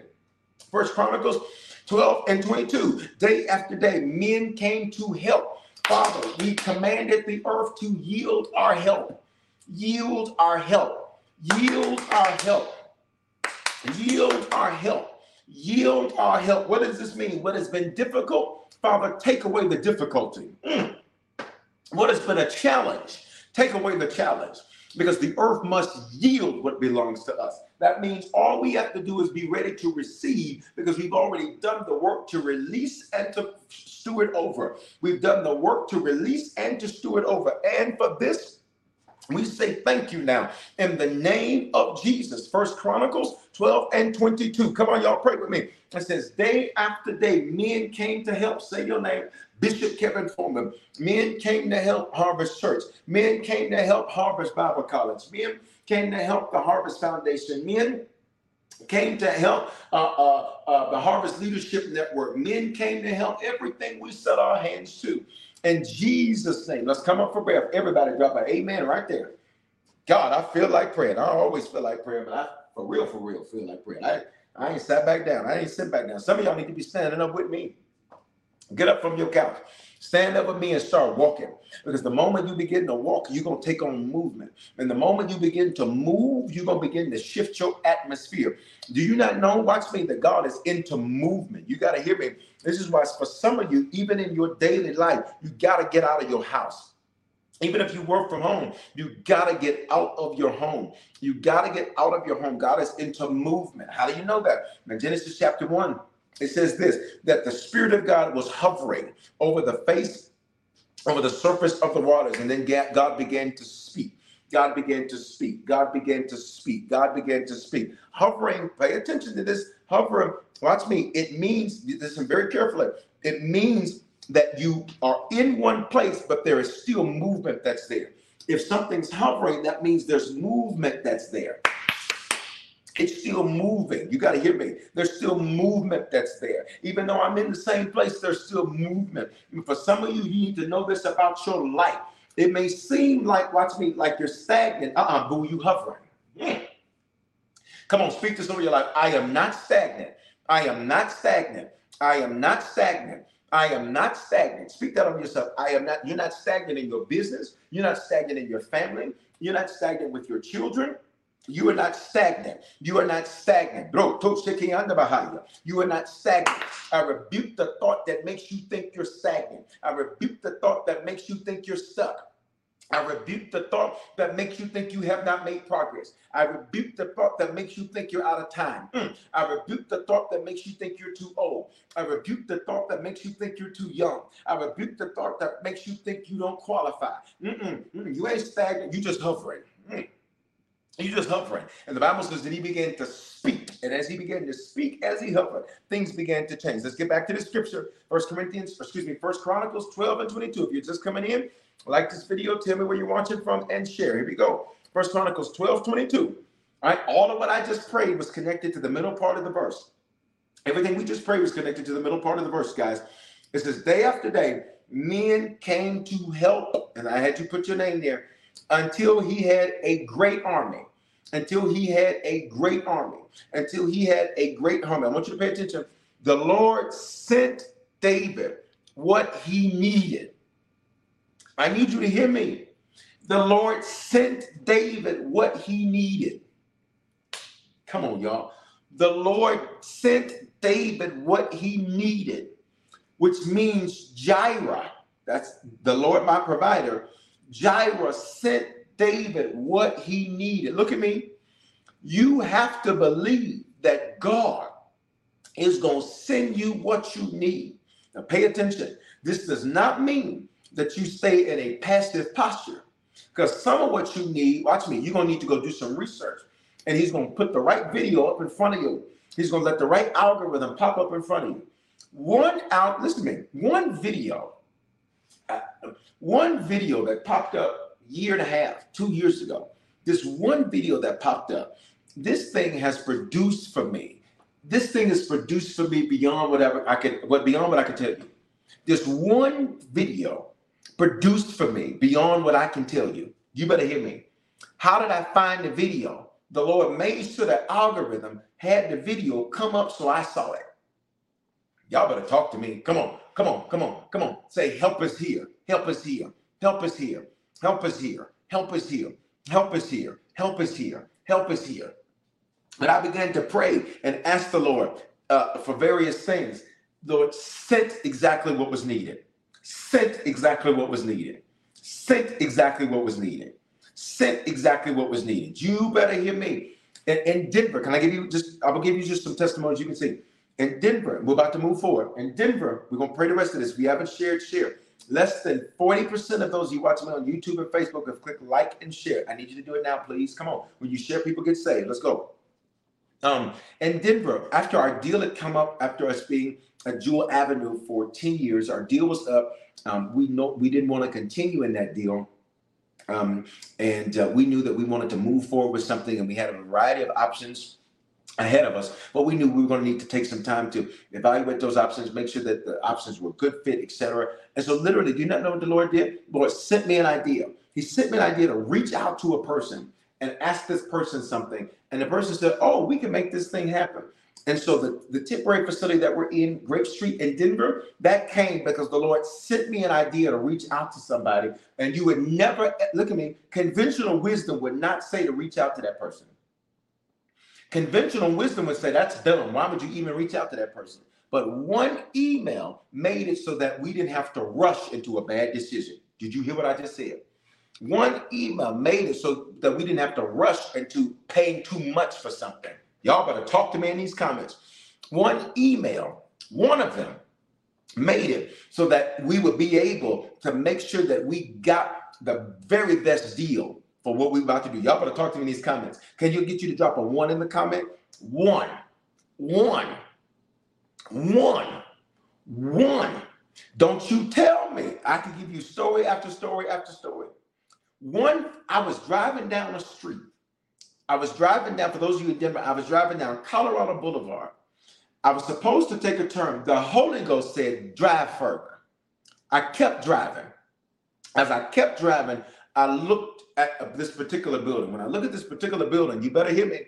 First Chronicles 12 and 22. Day after day, men came to help. Father, we commanded the earth to yield our help. Yield our help. Yield our help. Yield our help. Yield our help. What does this mean? What has been difficult? Father, take away the difficulty. Mm. What has been a challenge? Take away the challenge because the earth must yield what belongs to us. That means all we have to do is be ready to receive because we've already done the work to release and to steward over. We've done the work to release and to steward over. And for this, we say thank you now in the name of Jesus. First Chronicles 12 and 22. Come on, y'all, pray with me. It says, Day after day, men came to help. Say your name. Bishop Kevin Foreman. Men came to help Harvest Church. Men came to help Harvest Bible College. Men came to help the Harvest Foundation. Men came to help uh, uh, uh, the Harvest Leadership Network. Men came to help everything we set our hands to. In Jesus' name, let's come up for prayer. Everybody drop an amen right there. God, I feel like praying. I don't always feel like praying, but I for real, for real, feel like praying. I, I ain't sat back down. I ain't sit back down. Some of y'all need to be standing up with me. Get up from your couch. Stand up with me and start walking. Because the moment you begin to walk, you're going to take on movement. And the moment you begin to move, you're going to begin to shift your atmosphere. Do you not know? Watch me, that God is into movement. You got to hear me. This is why, for some of you, even in your daily life, you got to get out of your house. Even if you work from home, you got to get out of your home. You got to get out of your home. God is into movement. How do you know that? In Genesis chapter 1, it says this that the Spirit of God was hovering over the face, over the surface of the waters. And then God began to speak. God began to speak. God began to speak. God began to speak. Hovering, pay attention to this. Hovering, watch me. It means, listen very carefully, it means that you are in one place, but there is still movement that's there. If something's hovering, that means there's movement that's there. It's still moving. You got to hear me. There's still movement that's there. Even though I'm in the same place, there's still movement. And for some of you, you need to know this about your life. It may seem like, watch me, like you're stagnant. Uh-uh, boo, you hovering. Yeah. Come on, speak to some of your life. I am not stagnant. I am not stagnant. I am not stagnant. I am not stagnant. Speak that on yourself. I am not, you're not stagnant in your business. You're not stagnant in your family. You're not stagnant with your children. You are not stagnant. You are not stagnant. Bro, you are not stagnant. I rebuke the thought that makes you think you're stagnant. I rebuke the thought that makes you think you're stuck. I rebuke the thought that makes you think you have not made progress. I rebuke the thought that makes you think you're out of time. Mm. I rebuke the thought that makes you think you're too old. I rebuke the thought that makes you think you're too young. I rebuke the thought that makes you think you don't qualify. Mm-mm, mm You ain't stagnant, you just hovering. Mm. You just hovering. And the Bible says that he began to speak. And as he began to speak, as he hovered, things began to change. Let's get back to the scripture. First Corinthians, excuse me, First Chronicles 12 and 22. If you're just coming in, like this video, tell me where you're watching from and share. Here we go. First Chronicles 12, 22. All right, all of what I just prayed was connected to the middle part of the verse. Everything we just prayed was connected to the middle part of the verse, guys. It says, day after day, men came to help, and I had to put your name there, until he had a great army. Until he had a great army. Until he had a great army. I want you to pay attention. The Lord sent David what he needed. I need you to hear me. The Lord sent David what he needed. Come on, y'all. The Lord sent David what he needed, which means Jireh. That's the Lord, my provider. Jireh sent David what he needed. Look at me. You have to believe that God is going to send you what you need. Now, pay attention. This does not mean that you stay in a passive posture. Because some of what you need, watch me, you're going to need to go do some research. And he's going to put the right video up in front of you. He's going to let the right algorithm pop up in front of you. One out, listen to me, one video, uh, one video that popped up year and a half, two years ago, this one video that popped up, this thing has produced for me. This thing is produced for me beyond whatever I could, what beyond what I could tell you. This one video produced for me beyond what I can tell you. You better hear me. How did I find the video? The Lord made sure the algorithm had the video come up so I saw it. Y'all better talk to me. Come on, come on, come on, come on. Say, help us here, help us here, help us here, help us here, help us here, help us here, help us here, help us here. And I began to pray and ask the Lord uh, for various things. Lord sent exactly what was needed sent exactly what was needed. Sent exactly what was needed. Sent exactly what was needed. You better hear me. In, in Denver, can I give you just, I will give you just some testimonies you can see. In Denver, we're about to move forward. In Denver, we're going to pray the rest of this. You haven't shared, share. Less than 40% of those you watch me on YouTube and Facebook have clicked like and share. I need you to do it now, please. Come on. When you share, people get saved. Let's go. Um, in Denver, after our deal had come up, after us being at Jewell Avenue for 10 years, our deal was up. Um, we know we didn't want to continue in that deal. Um, and uh, we knew that we wanted to move forward with something, and we had a variety of options ahead of us. But we knew we were going to need to take some time to evaluate those options, make sure that the options were good fit, etc. And so, literally, do you not know what the Lord did? The Lord sent me an idea. He sent me an idea to reach out to a person and ask this person something. And the person said, Oh, we can make this thing happen. And so the, the temporary facility that we're in, Grape Street in Denver, that came because the Lord sent me an idea to reach out to somebody. And you would never, look at me, conventional wisdom would not say to reach out to that person. Conventional wisdom would say, that's dumb. Why would you even reach out to that person? But one email made it so that we didn't have to rush into a bad decision. Did you hear what I just said? One email made it so that we didn't have to rush into paying too much for something. Y'all better talk to me in these comments. One email, one of them, made it so that we would be able to make sure that we got the very best deal for what we're about to do. Y'all better talk to me in these comments. Can you get you to drop a one in the comment? One, one, one, one. Don't you tell me. I can give you story after story after story. One, I was driving down the street. I was driving down, for those of you in Denver, I was driving down Colorado Boulevard. I was supposed to take a turn. The Holy Ghost said, drive further. I kept driving. As I kept driving, I looked at uh, this particular building. When I look at this particular building, you better hear me.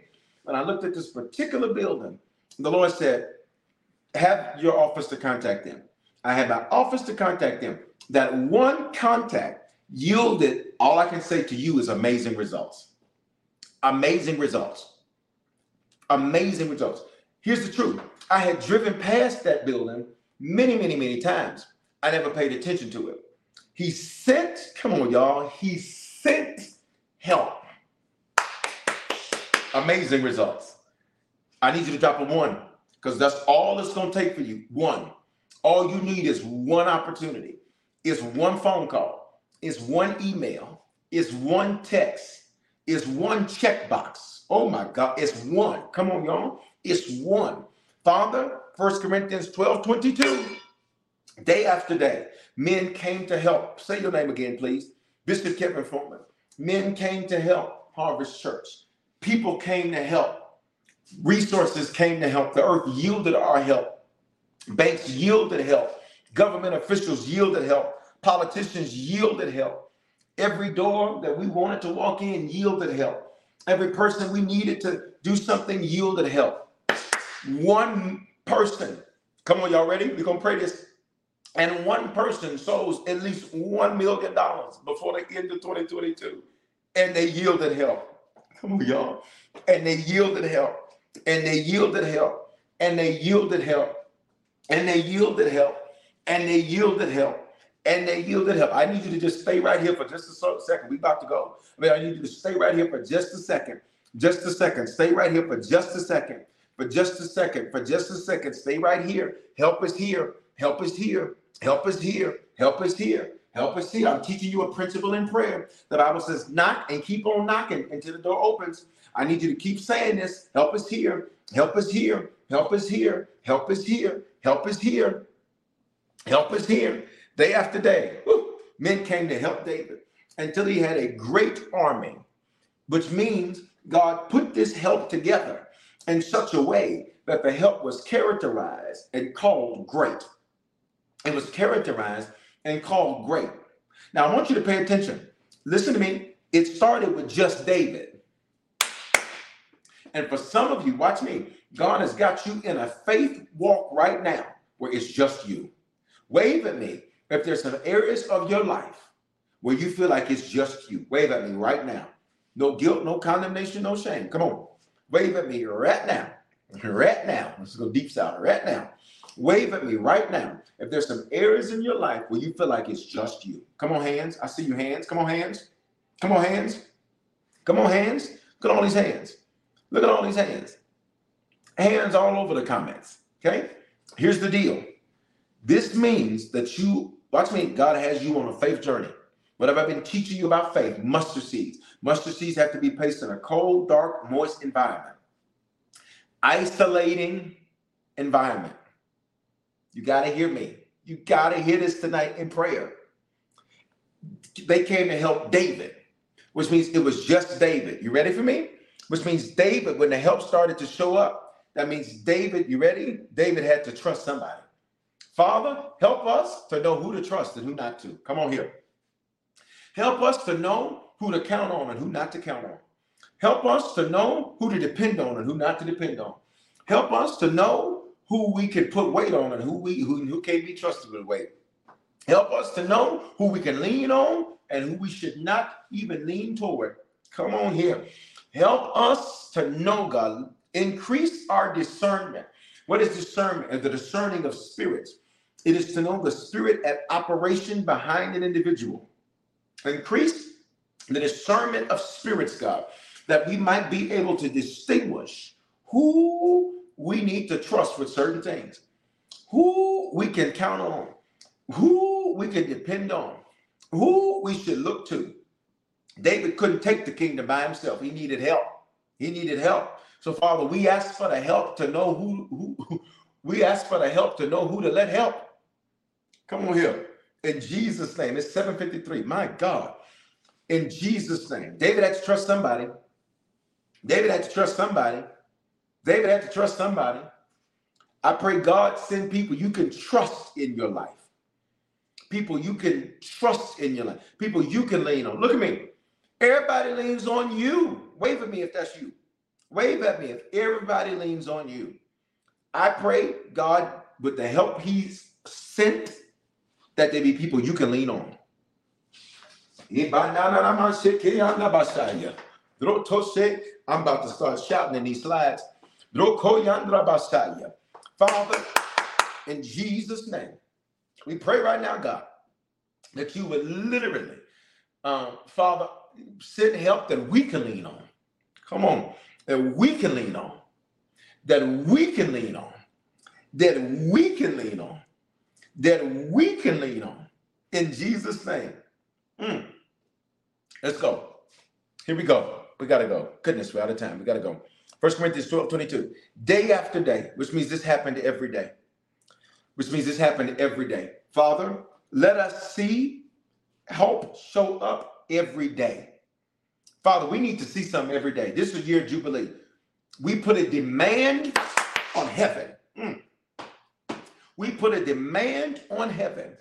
When I looked at this particular building, the Lord said, have your office to contact them. I had my office to contact them. That one contact yielded, all I can say to you is amazing results. Amazing results. Amazing results. Here's the truth I had driven past that building many, many, many times. I never paid attention to it. He sent, come on, y'all, he sent help. Amazing results. I need you to drop a one because that's all it's going to take for you. One. All you need is one opportunity. It's one phone call. It's one email. It's one text. It's one checkbox. Oh my God. It's one. Come on, y'all. It's one. Father, First Corinthians 12 22. Day after day, men came to help. Say your name again, please. Bishop Kevin Foreman. Men came to help Harvest Church. People came to help. Resources came to help. The earth yielded our help. Banks yielded help. Government officials yielded help. Politicians yielded help. Every door that we wanted to walk in yielded help. Every person we needed to do something yielded help. One person, come on, y'all ready? We're going to pray this. And one person sows at least $1 million before the end of 2022. And they yielded help. Come on, y'all. And they yielded help. And they yielded help. And they yielded help. And they yielded help. And they yielded help. And they yielded help. I need you to just stay right here for just a second. We about to go. I mean, I need you to stay right here for just a second. Just a second. Stay right here for just a second. For just a second. For just a second. Stay right here. Help is here. Help is here. Help is here. Help is here. Help us here. I'm teaching you a principle in prayer. The Bible says, knock and keep on knocking until the door opens. I need you to keep saying this. Help us here. Help us here. Help us here. Help us here. Help us here. Help us here. Day after day, whew, men came to help David until he had a great army, which means God put this help together in such a way that the help was characterized and called great. It was characterized and called great. Now, I want you to pay attention. Listen to me. It started with just David. And for some of you, watch me. God has got you in a faith walk right now where it's just you. Wave at me if there's some areas of your life where you feel like it's just you. Wave at me right now. No guilt, no condemnation, no shame. Come on. Wave at me right now. Right now. Let's go deep south. Right now. Wave at me right now if there's some areas in your life where you feel like it's just you. Come on, hands. I see your hands. Come on, hands. Come on, hands. Come on, hands. Look at all these hands. Look at all these hands. Hands all over the comments. Okay? Here's the deal. This means that you, watch me, God has you on a faith journey. What have I been teaching you about faith? Mustard seeds. Mustard seeds have to be placed in a cold, dark, moist environment. Isolating environment. You got to hear me. You got to hear this tonight in prayer. They came to help David, which means it was just David. You ready for me? Which means David, when the help started to show up, that means David, you ready? David had to trust somebody. Father, help us to know who to trust and who not to. Come on here. Help us to know who to count on and who not to count on. Help us to know who to depend on and who not to depend on. Help us to know who we can put weight on and who we who, who can be trusted with weight. Help us to know who we can lean on and who we should not even lean toward. Come on here. Help us to know, God. Increase our discernment. What is discernment? The discerning of spirits. It is to know the spirit at operation behind an individual. Increase the discernment of spirits, God, that we might be able to distinguish who we need to trust with certain things. Who we can count on, who we can depend on, who we should look to. David couldn't take the kingdom by himself. He needed help. He needed help. So, Father, we ask for the help to know who, who (laughs) we ask for the help to know who to let help. Come on here. In Jesus' name. It's 753. My God. In Jesus' name. David had to trust somebody. David had to trust somebody. David had to trust somebody. I pray God send people you can trust in your life. People you can trust in your life. People you can lean on. Look at me. Everybody leans on you. Wave at me if that's you. Wave at me if everybody leans on you. I pray God, with the help He's sent that there be people you can lean on. I'm about to start shouting in these slides. Father, in Jesus' name, we pray right now, God, that you would literally, um, Father, send help that we can lean on. Come on, that we can lean on, that we can lean on, that we can lean on, that we can lean on. In Jesus' name. Mm. Let's go. Here we go. We got to go. Goodness, we're out of time. We got to go. First Corinthians 12 22. Day after day, which means this happened every day, which means this happened every day. Father, let us see help show up every day. Father, we need to see something every day. This is year Jubilee. We put a demand on heaven. Mm. We put a demand on heaven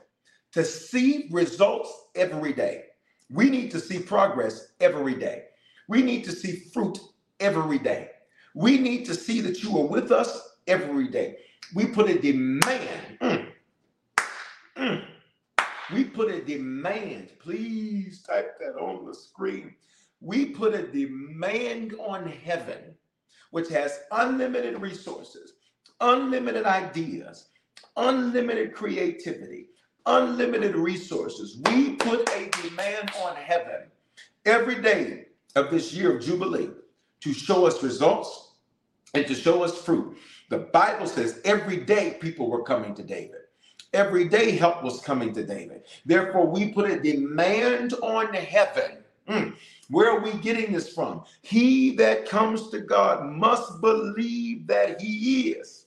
to see results every day. We need to see progress every day. We need to see fruit every day. We need to see that you are with us every day. We put a demand. Mm, mm, we put a demand. Please type that on the screen. We put a demand on heaven, which has unlimited resources, unlimited ideas, unlimited creativity, unlimited resources. We put a demand on heaven every day of this year of Jubilee to show us results and to show us fruit. The Bible says every day people were coming to David. Every day help was coming to David. Therefore, we put a demand on heaven. Mm. Where are we getting this from? He that comes to God must believe that he is.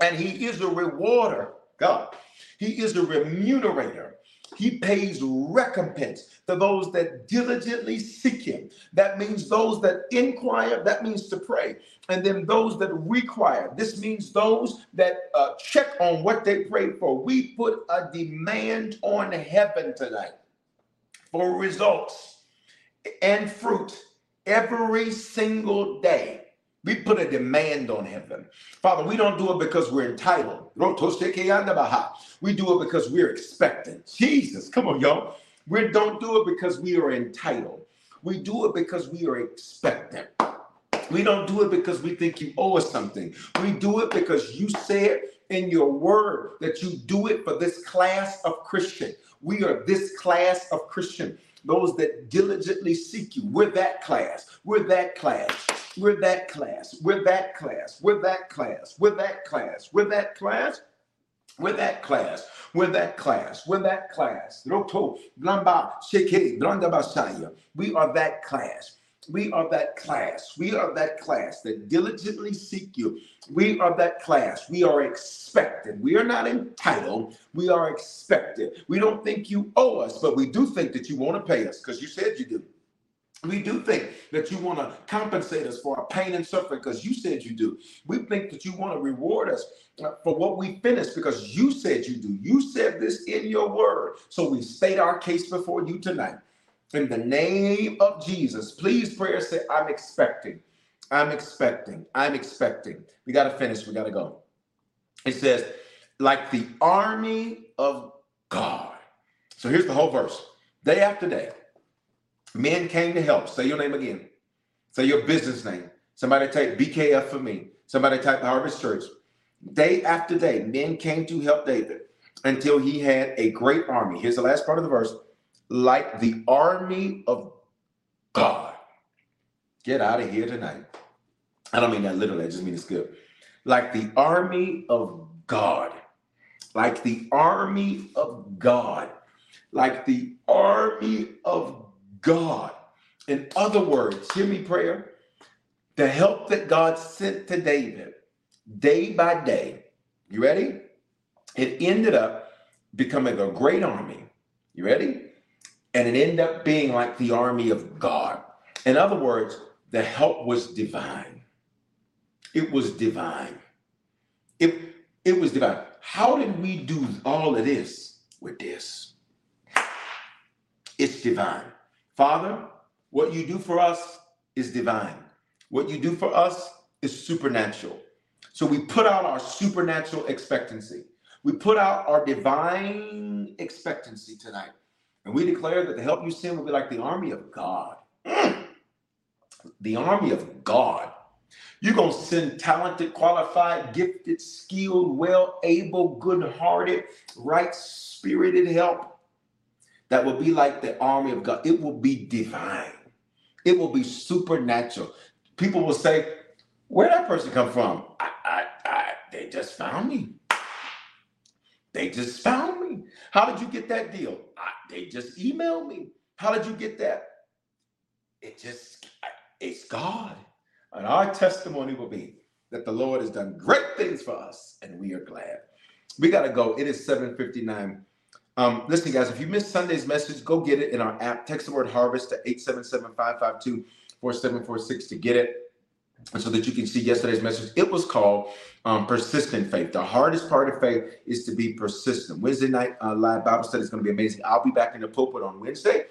And he is a rewarder, God. He is a remunerator. He pays recompense to those that diligently seek him. That means those that inquire, that means to pray. And then those that require. This means those that uh, check on what they pray for. We put a demand on heaven tonight for results and fruit every single day. We put a demand on heaven. Father, we don't do it because we're entitled. We do it because we're expectant. Jesus, come on, y'all. We don't do it because we are entitled. We do it because we are expectant. We don't do it because we think you owe us something. We do it because you said in your word that you do it for this class of Christian. We are this class of Christian those that diligently seek you. We're that class. We're that class. We're that class. We're that class. We're that class. We're that class. We're that class. We're that class. We're that class. We're that class. We are that class. We are that class. We are that class that diligently seek you. We are that class. We are expected. We are not entitled. We are expected. We don't think you owe us, but we do think that you want to pay us because you said you do. We do think that you want to compensate us for our pain and suffering because you said you do. We think that you want to reward us uh, for what we finished because you said you do. You said this in your word. So we state our case before you tonight. In the name of Jesus, please prayer say, I'm expecting. I'm expecting. I'm expecting. We got to finish. We got to go. It says, like the army of God. So here's the whole verse. Day after day, men came to help. Say your name again. Say your business name. Somebody type BKF for me. Somebody type Harvest Church. Day after day, men came to help David until he had a great army. Here's the last part of the verse like the army of God. Get out of here tonight. I don't mean that literally, I just mean it's good. Like the army of God. Like the army of God. Like the army of God. In other words, hear me prayer. The help that God sent to David day by day, you ready? It ended up becoming a great army. You ready? And it ended up being like the army of God. In other words, the help was divine. It was divine. It, it was divine. How did we do all of this with this? It's divine. Father, what you do for us is divine. What you do for us is supernatural. So we put out our supernatural expectancy. We put out our divine expectancy tonight. And we declare that the help you send will be like the army of God. Mm. The army of God. You're going to send talented, qualified, gifted, skilled, well able, good hearted, right spirited help that will be like the army of God. It will be divine, it will be supernatural. People will say, Where did that person come from? I, I, I, they just found me. They just found me. How did you get that deal? I, they just emailed me. How did you get that? It just, it's God. And our testimony will be that the Lord has done great things for us, and we are glad. We got to go. It is 759. Um, listen, guys, if you missed Sunday's message, go get it in our app. Text the word harvest to 877 552 4746 to get it so that you can see yesterday's message. It was called um, persistent faith. The hardest part of faith is to be persistent. Wednesday night uh, live Bible study is going to be amazing. I'll be back in the pulpit on Wednesday.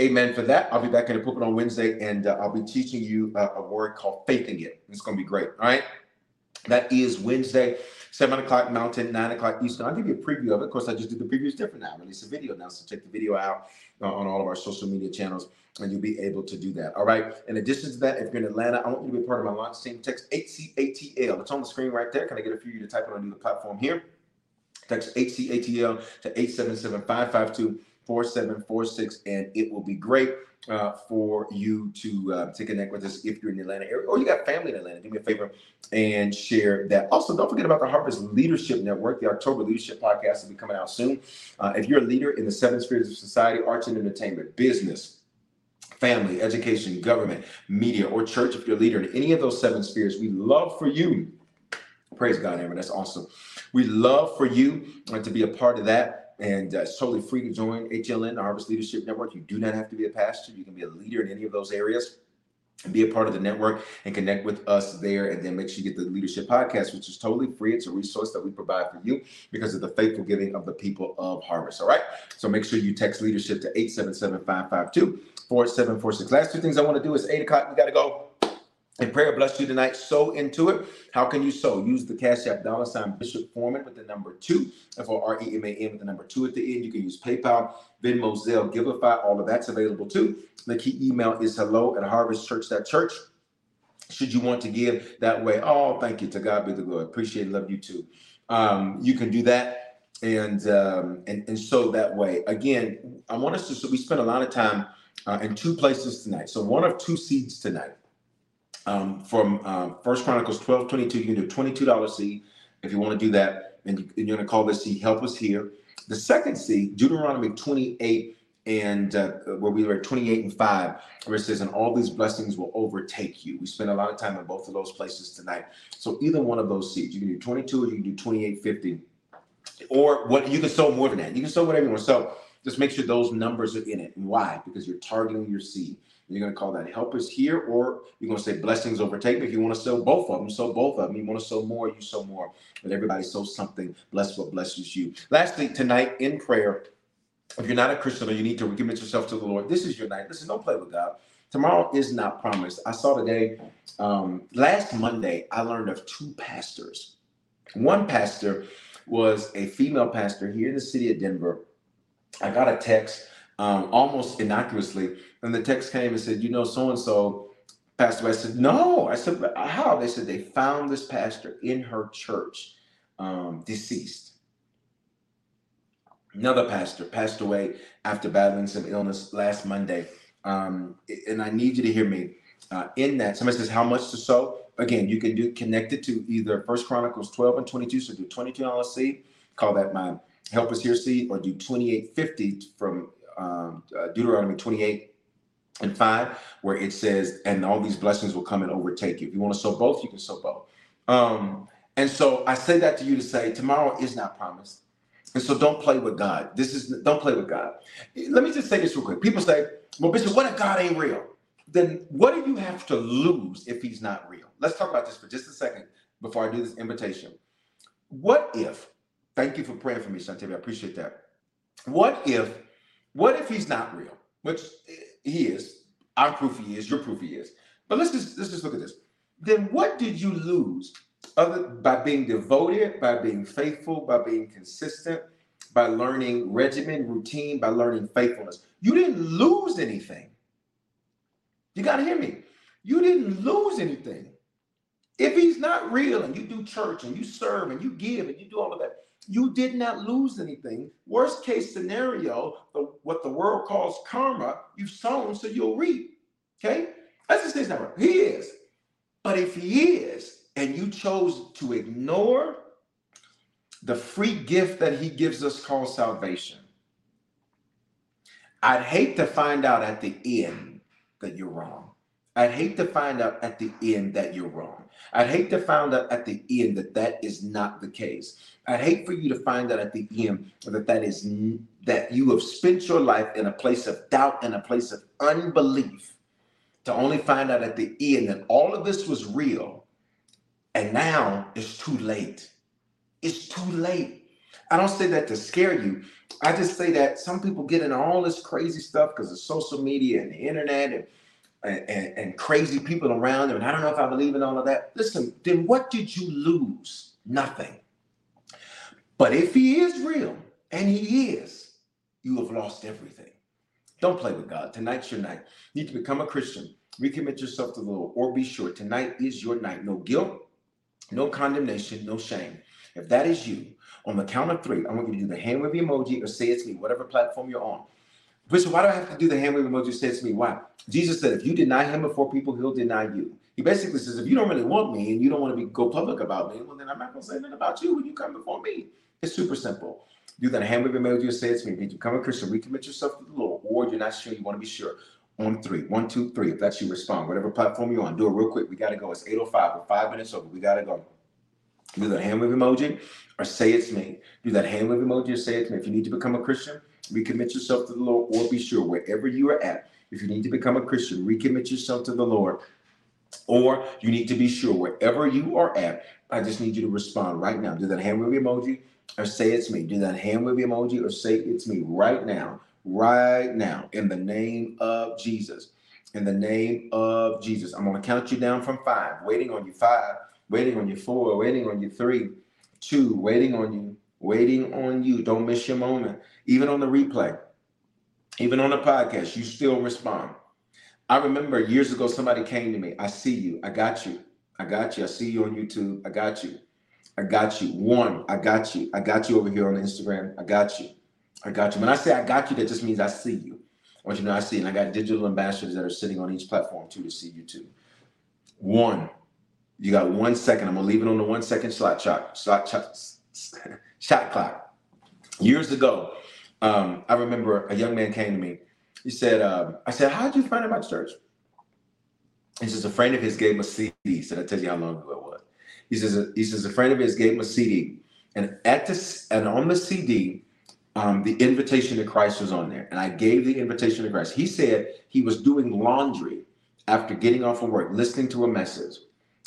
Amen for that. I'll be back in the pulpit on Wednesday and uh, I'll be teaching you uh, a word called faithing it. It's going to be great. All right. That is Wednesday, 7 o'clock Mountain, 9 o'clock Eastern. I'll give you a preview of it. Of course, I just did the preview; previews different now. I release a video now. So check the video out uh, on all of our social media channels and you'll be able to do that. All right. In addition to that, if you're in Atlanta, I want you to be part of my launch team. Text HCATL. It's on the screen right there. Can I get a few of you to type it on the platform here? Text HCATL to 877 552 4746, and it will be great uh, for you to uh, to connect with us if you're in the Atlanta area or you got family in Atlanta. Do me a favor and share that. Also, don't forget about the Harvest Leadership Network. The October Leadership Podcast will be coming out soon. Uh, if you're a leader in the seven spheres of society, arts and entertainment, business, family, education, government, media, or church, if you're a leader in any of those seven spheres, we love for you. Praise God, Aaron. That's awesome. We love for you uh, to be a part of that. And uh, it's totally free to join HLN, the Harvest Leadership Network. You do not have to be a pastor. You can be a leader in any of those areas and be a part of the network and connect with us there. And then make sure you get the Leadership Podcast, which is totally free. It's a resource that we provide for you because of the faithful giving of the people of Harvest. All right. So make sure you text leadership to 877 552 4746. Last two things I want to do is 8 o'clock. We got to go. And prayer bless you tonight. Sow into it. How can you sow? Use the Cash App dollar sign Bishop Foreman with the number two, F O R E M A N with the number two at the end. You can use PayPal, Venmo, Zelle, Givelify. All of that's available too. The key email is hello at harvestchurch.church. Should you want to give that way? Oh, thank you. To God be the glory. Appreciate it. Love you too. Um, you can do that and um, and and so that way. Again, I want us to. So we spend a lot of time uh, in two places tonight. So one of two seeds tonight. Um, from um, First Chronicles 12, 22, you can do $22 seed if you want to do that. And, you, are going to call this seed Help Us Here. The second seed, Deuteronomy 28 and uh, where we were at 28 and 5, where it says, and all these blessings will overtake you. We spent a lot of time in both of those places tonight. So either one of those seeds, you can do 22 or you can do 2850. Or what you can sow more than that. You can sow whatever you want sow. Just make sure those numbers are in it. And why? Because you're targeting your seed. You're going to call that help is here, or you're going to say blessings overtake me. If you want to sow both of them, sow both of them. You want to sow more, you sow more. But everybody sow something. Bless what blesses you. Lastly, tonight in prayer, if you're not a Christian or you need to recommit yourself to the Lord, this is your night. Listen, don't play with God. Tomorrow is not promised. I saw today, um, last Monday, I learned of two pastors. One pastor was a female pastor here in the city of Denver I got a text um, almost innocuously, and the text came and said, "You know, so and so." Pastor, I said, "No." I said, "How?" They said they found this pastor in her church, um, deceased. Another pastor passed away after battling some illness last Monday, um, and I need you to hear me. Uh, in that, somebody says, "How much to sow?" Again, you can do connect it to either First Chronicles 12 and 22. So do 22 dollars seed. Call that my help us here seed or do 2850 from um, uh, Deuteronomy 28 and 5, where it says, and all these blessings will come and overtake you. If you want to sow both, you can sow both. Um, and so I say that to you to say, tomorrow is not promised. And so don't play with God. This is don't play with God. Let me just say this real quick. People say, well, Bishop, what if God ain't real? Then what do you have to lose if he's not real? Let's talk about this for just a second before I do this invitation. What if Thank you for praying for me, Shantae. I appreciate that. What if, what if he's not real? Which eh, he is. I'm proof he is. You're proof he is. But let's just let's just look at this. Then what did you lose other by being devoted, by being faithful, by being consistent, by learning regimen, routine, by learning faithfulness. You didn't lose anything. You got to hear me. You didn't lose anything. If he's not real and you do church and you serve and you give and you do all of that, you did not lose anything. Worst case scenario, the, what the world calls karma, you've sown so you'll reap. Okay? That's just his number. He is. But if he is, and you chose to ignore the free gift that he gives us called salvation, I'd hate to find out at the end that you're wrong. I'd hate to find out at the end that you're wrong. I'd hate to find out at the end that that is not the case. I'd hate for you to find out at the end that that is that you have spent your life in a place of doubt and a place of unbelief to only find out at the end that all of this was real and now it's too late. It's too late. I don't say that to scare you. I just say that some people get into all this crazy stuff because of social media and the internet and and, and, crazy people around them. And I don't know if I believe in all of that. Listen, then what did you lose? Nothing. But if he is real, and he is, you have lost everything. Don't play with God. Tonight's your night. You need to become a Christian. Recommit yourself to the Lord, or be sure tonight is your night. No guilt, no condemnation, no shame. If that is you, on the count of three, I want you to do the hand wave emoji or say it's me, whatever platform you're on. Bishop, why do I have to do the hand wave emoji? Say to me. Why? Jesus said, if you deny him before people, he'll deny you. He basically says, if you don't really want me and you don't want to be go public about me, well, then I'm not going to say anything about you when you come before me. It's super simple. Do that hand wave emoji or say it's me. Did you become a Christian? Recommit yourself to the Lord, or you're not sure, you want to be sure. On three, one, two, three. If that's you, respond. Whatever platform you're on, do it real quick. We got to go. It's 8.05. We're five minutes over. We got to go. Do that hand wave emoji or say it's me. Do that hand wave emoji or say it to me. If you need to become a Christian, recommit yourself to the Lord or be sure wherever you are at. If you need to become a Christian, recommit yourself to the Lord or you need to be sure wherever you are at. I just need you to respond right now. Do that hand wave emoji or say it's me. Do that hand wave emoji or say it's me right now. Right now, in the name of Jesus. In the name of Jesus. I'm going to count you down from five, waiting on you. Five, waiting on you. Four, waiting on you. Three, two, waiting on you. Waiting on you. Don't miss your moment. Even on the replay, even on the podcast, you still respond. I remember years ago, somebody came to me. I see you. I got you. I got you. I see you on YouTube. I got you. I got you. One, I got you. I got you over here on Instagram. I got you. I got you. When I say I got you, that just means I see you. I want you to know I see. And I got digital ambassadors that are sitting on each platform too to see you too. One, you got one second. I'm gonna leave it on the one second shot shot shot shot, shot clock. Years ago, um, I remember a young man came to me. He said, um, "I said, how did you find out about church?" He says a friend of his gave him a CD. He said, "I tell you how long ago it was." He says, "He says a friend of his gave him a CD, and at this and on the CD, um, the invitation to Christ was on there, and I gave the invitation to Christ. He said he was doing laundry after getting off of work, listening to a message,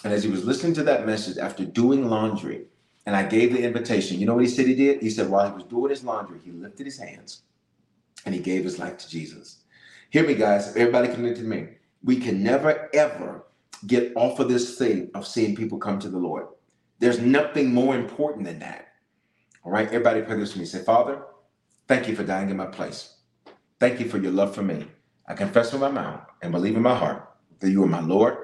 and as he was listening to that message after doing laundry, and I gave the invitation. You know what he said he did? He said while he was doing his laundry, he lifted his hands and he gave his life to Jesus. Hear me, guys. Everybody connected to me. We can never, ever get off of this thing of seeing people come to the Lord. There's nothing more important than that. All right, everybody pray this with me. Say, Father, thank you for dying in my place. Thank you for your love for me. I confess with my mouth and believe in my heart that you are my Lord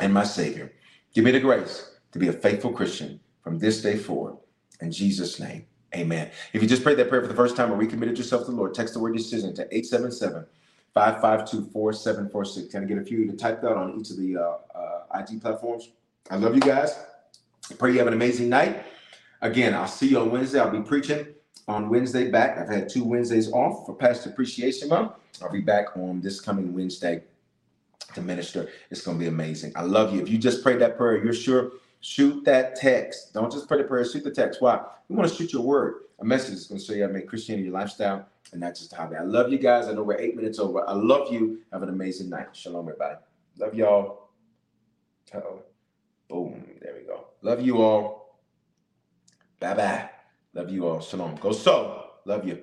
and my Savior. Give me the grace to be a faithful Christian from this day forward. In Jesus' name, amen. If you just prayed that prayer for the first time or recommitted yourself to the Lord, text the word decision to 877 552 4746. Can I get a few to type that on each of the uh, uh, IG platforms? I love you guys. Pray you have an amazing night. Again, I'll see you on Wednesday. I'll be preaching on Wednesday back. I've had two Wednesdays off for Pastor Appreciation Month. I'll be back on this coming Wednesday to minister. It's going to be amazing. I love you. If you just prayed that prayer, you're sure Shoot that text. Don't just pray the prayer, shoot the text. Why? We want to shoot your word. A message is going to show you how to make Christianity your lifestyle and not just a hobby. I love you guys. I know we're eight minutes over. I love you. Have an amazing night. Shalom, everybody. Love y'all. Uh-oh. Boom. There we go. Love you all. Bye bye. Love you all. Shalom. Go so. Love you.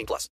18 plus.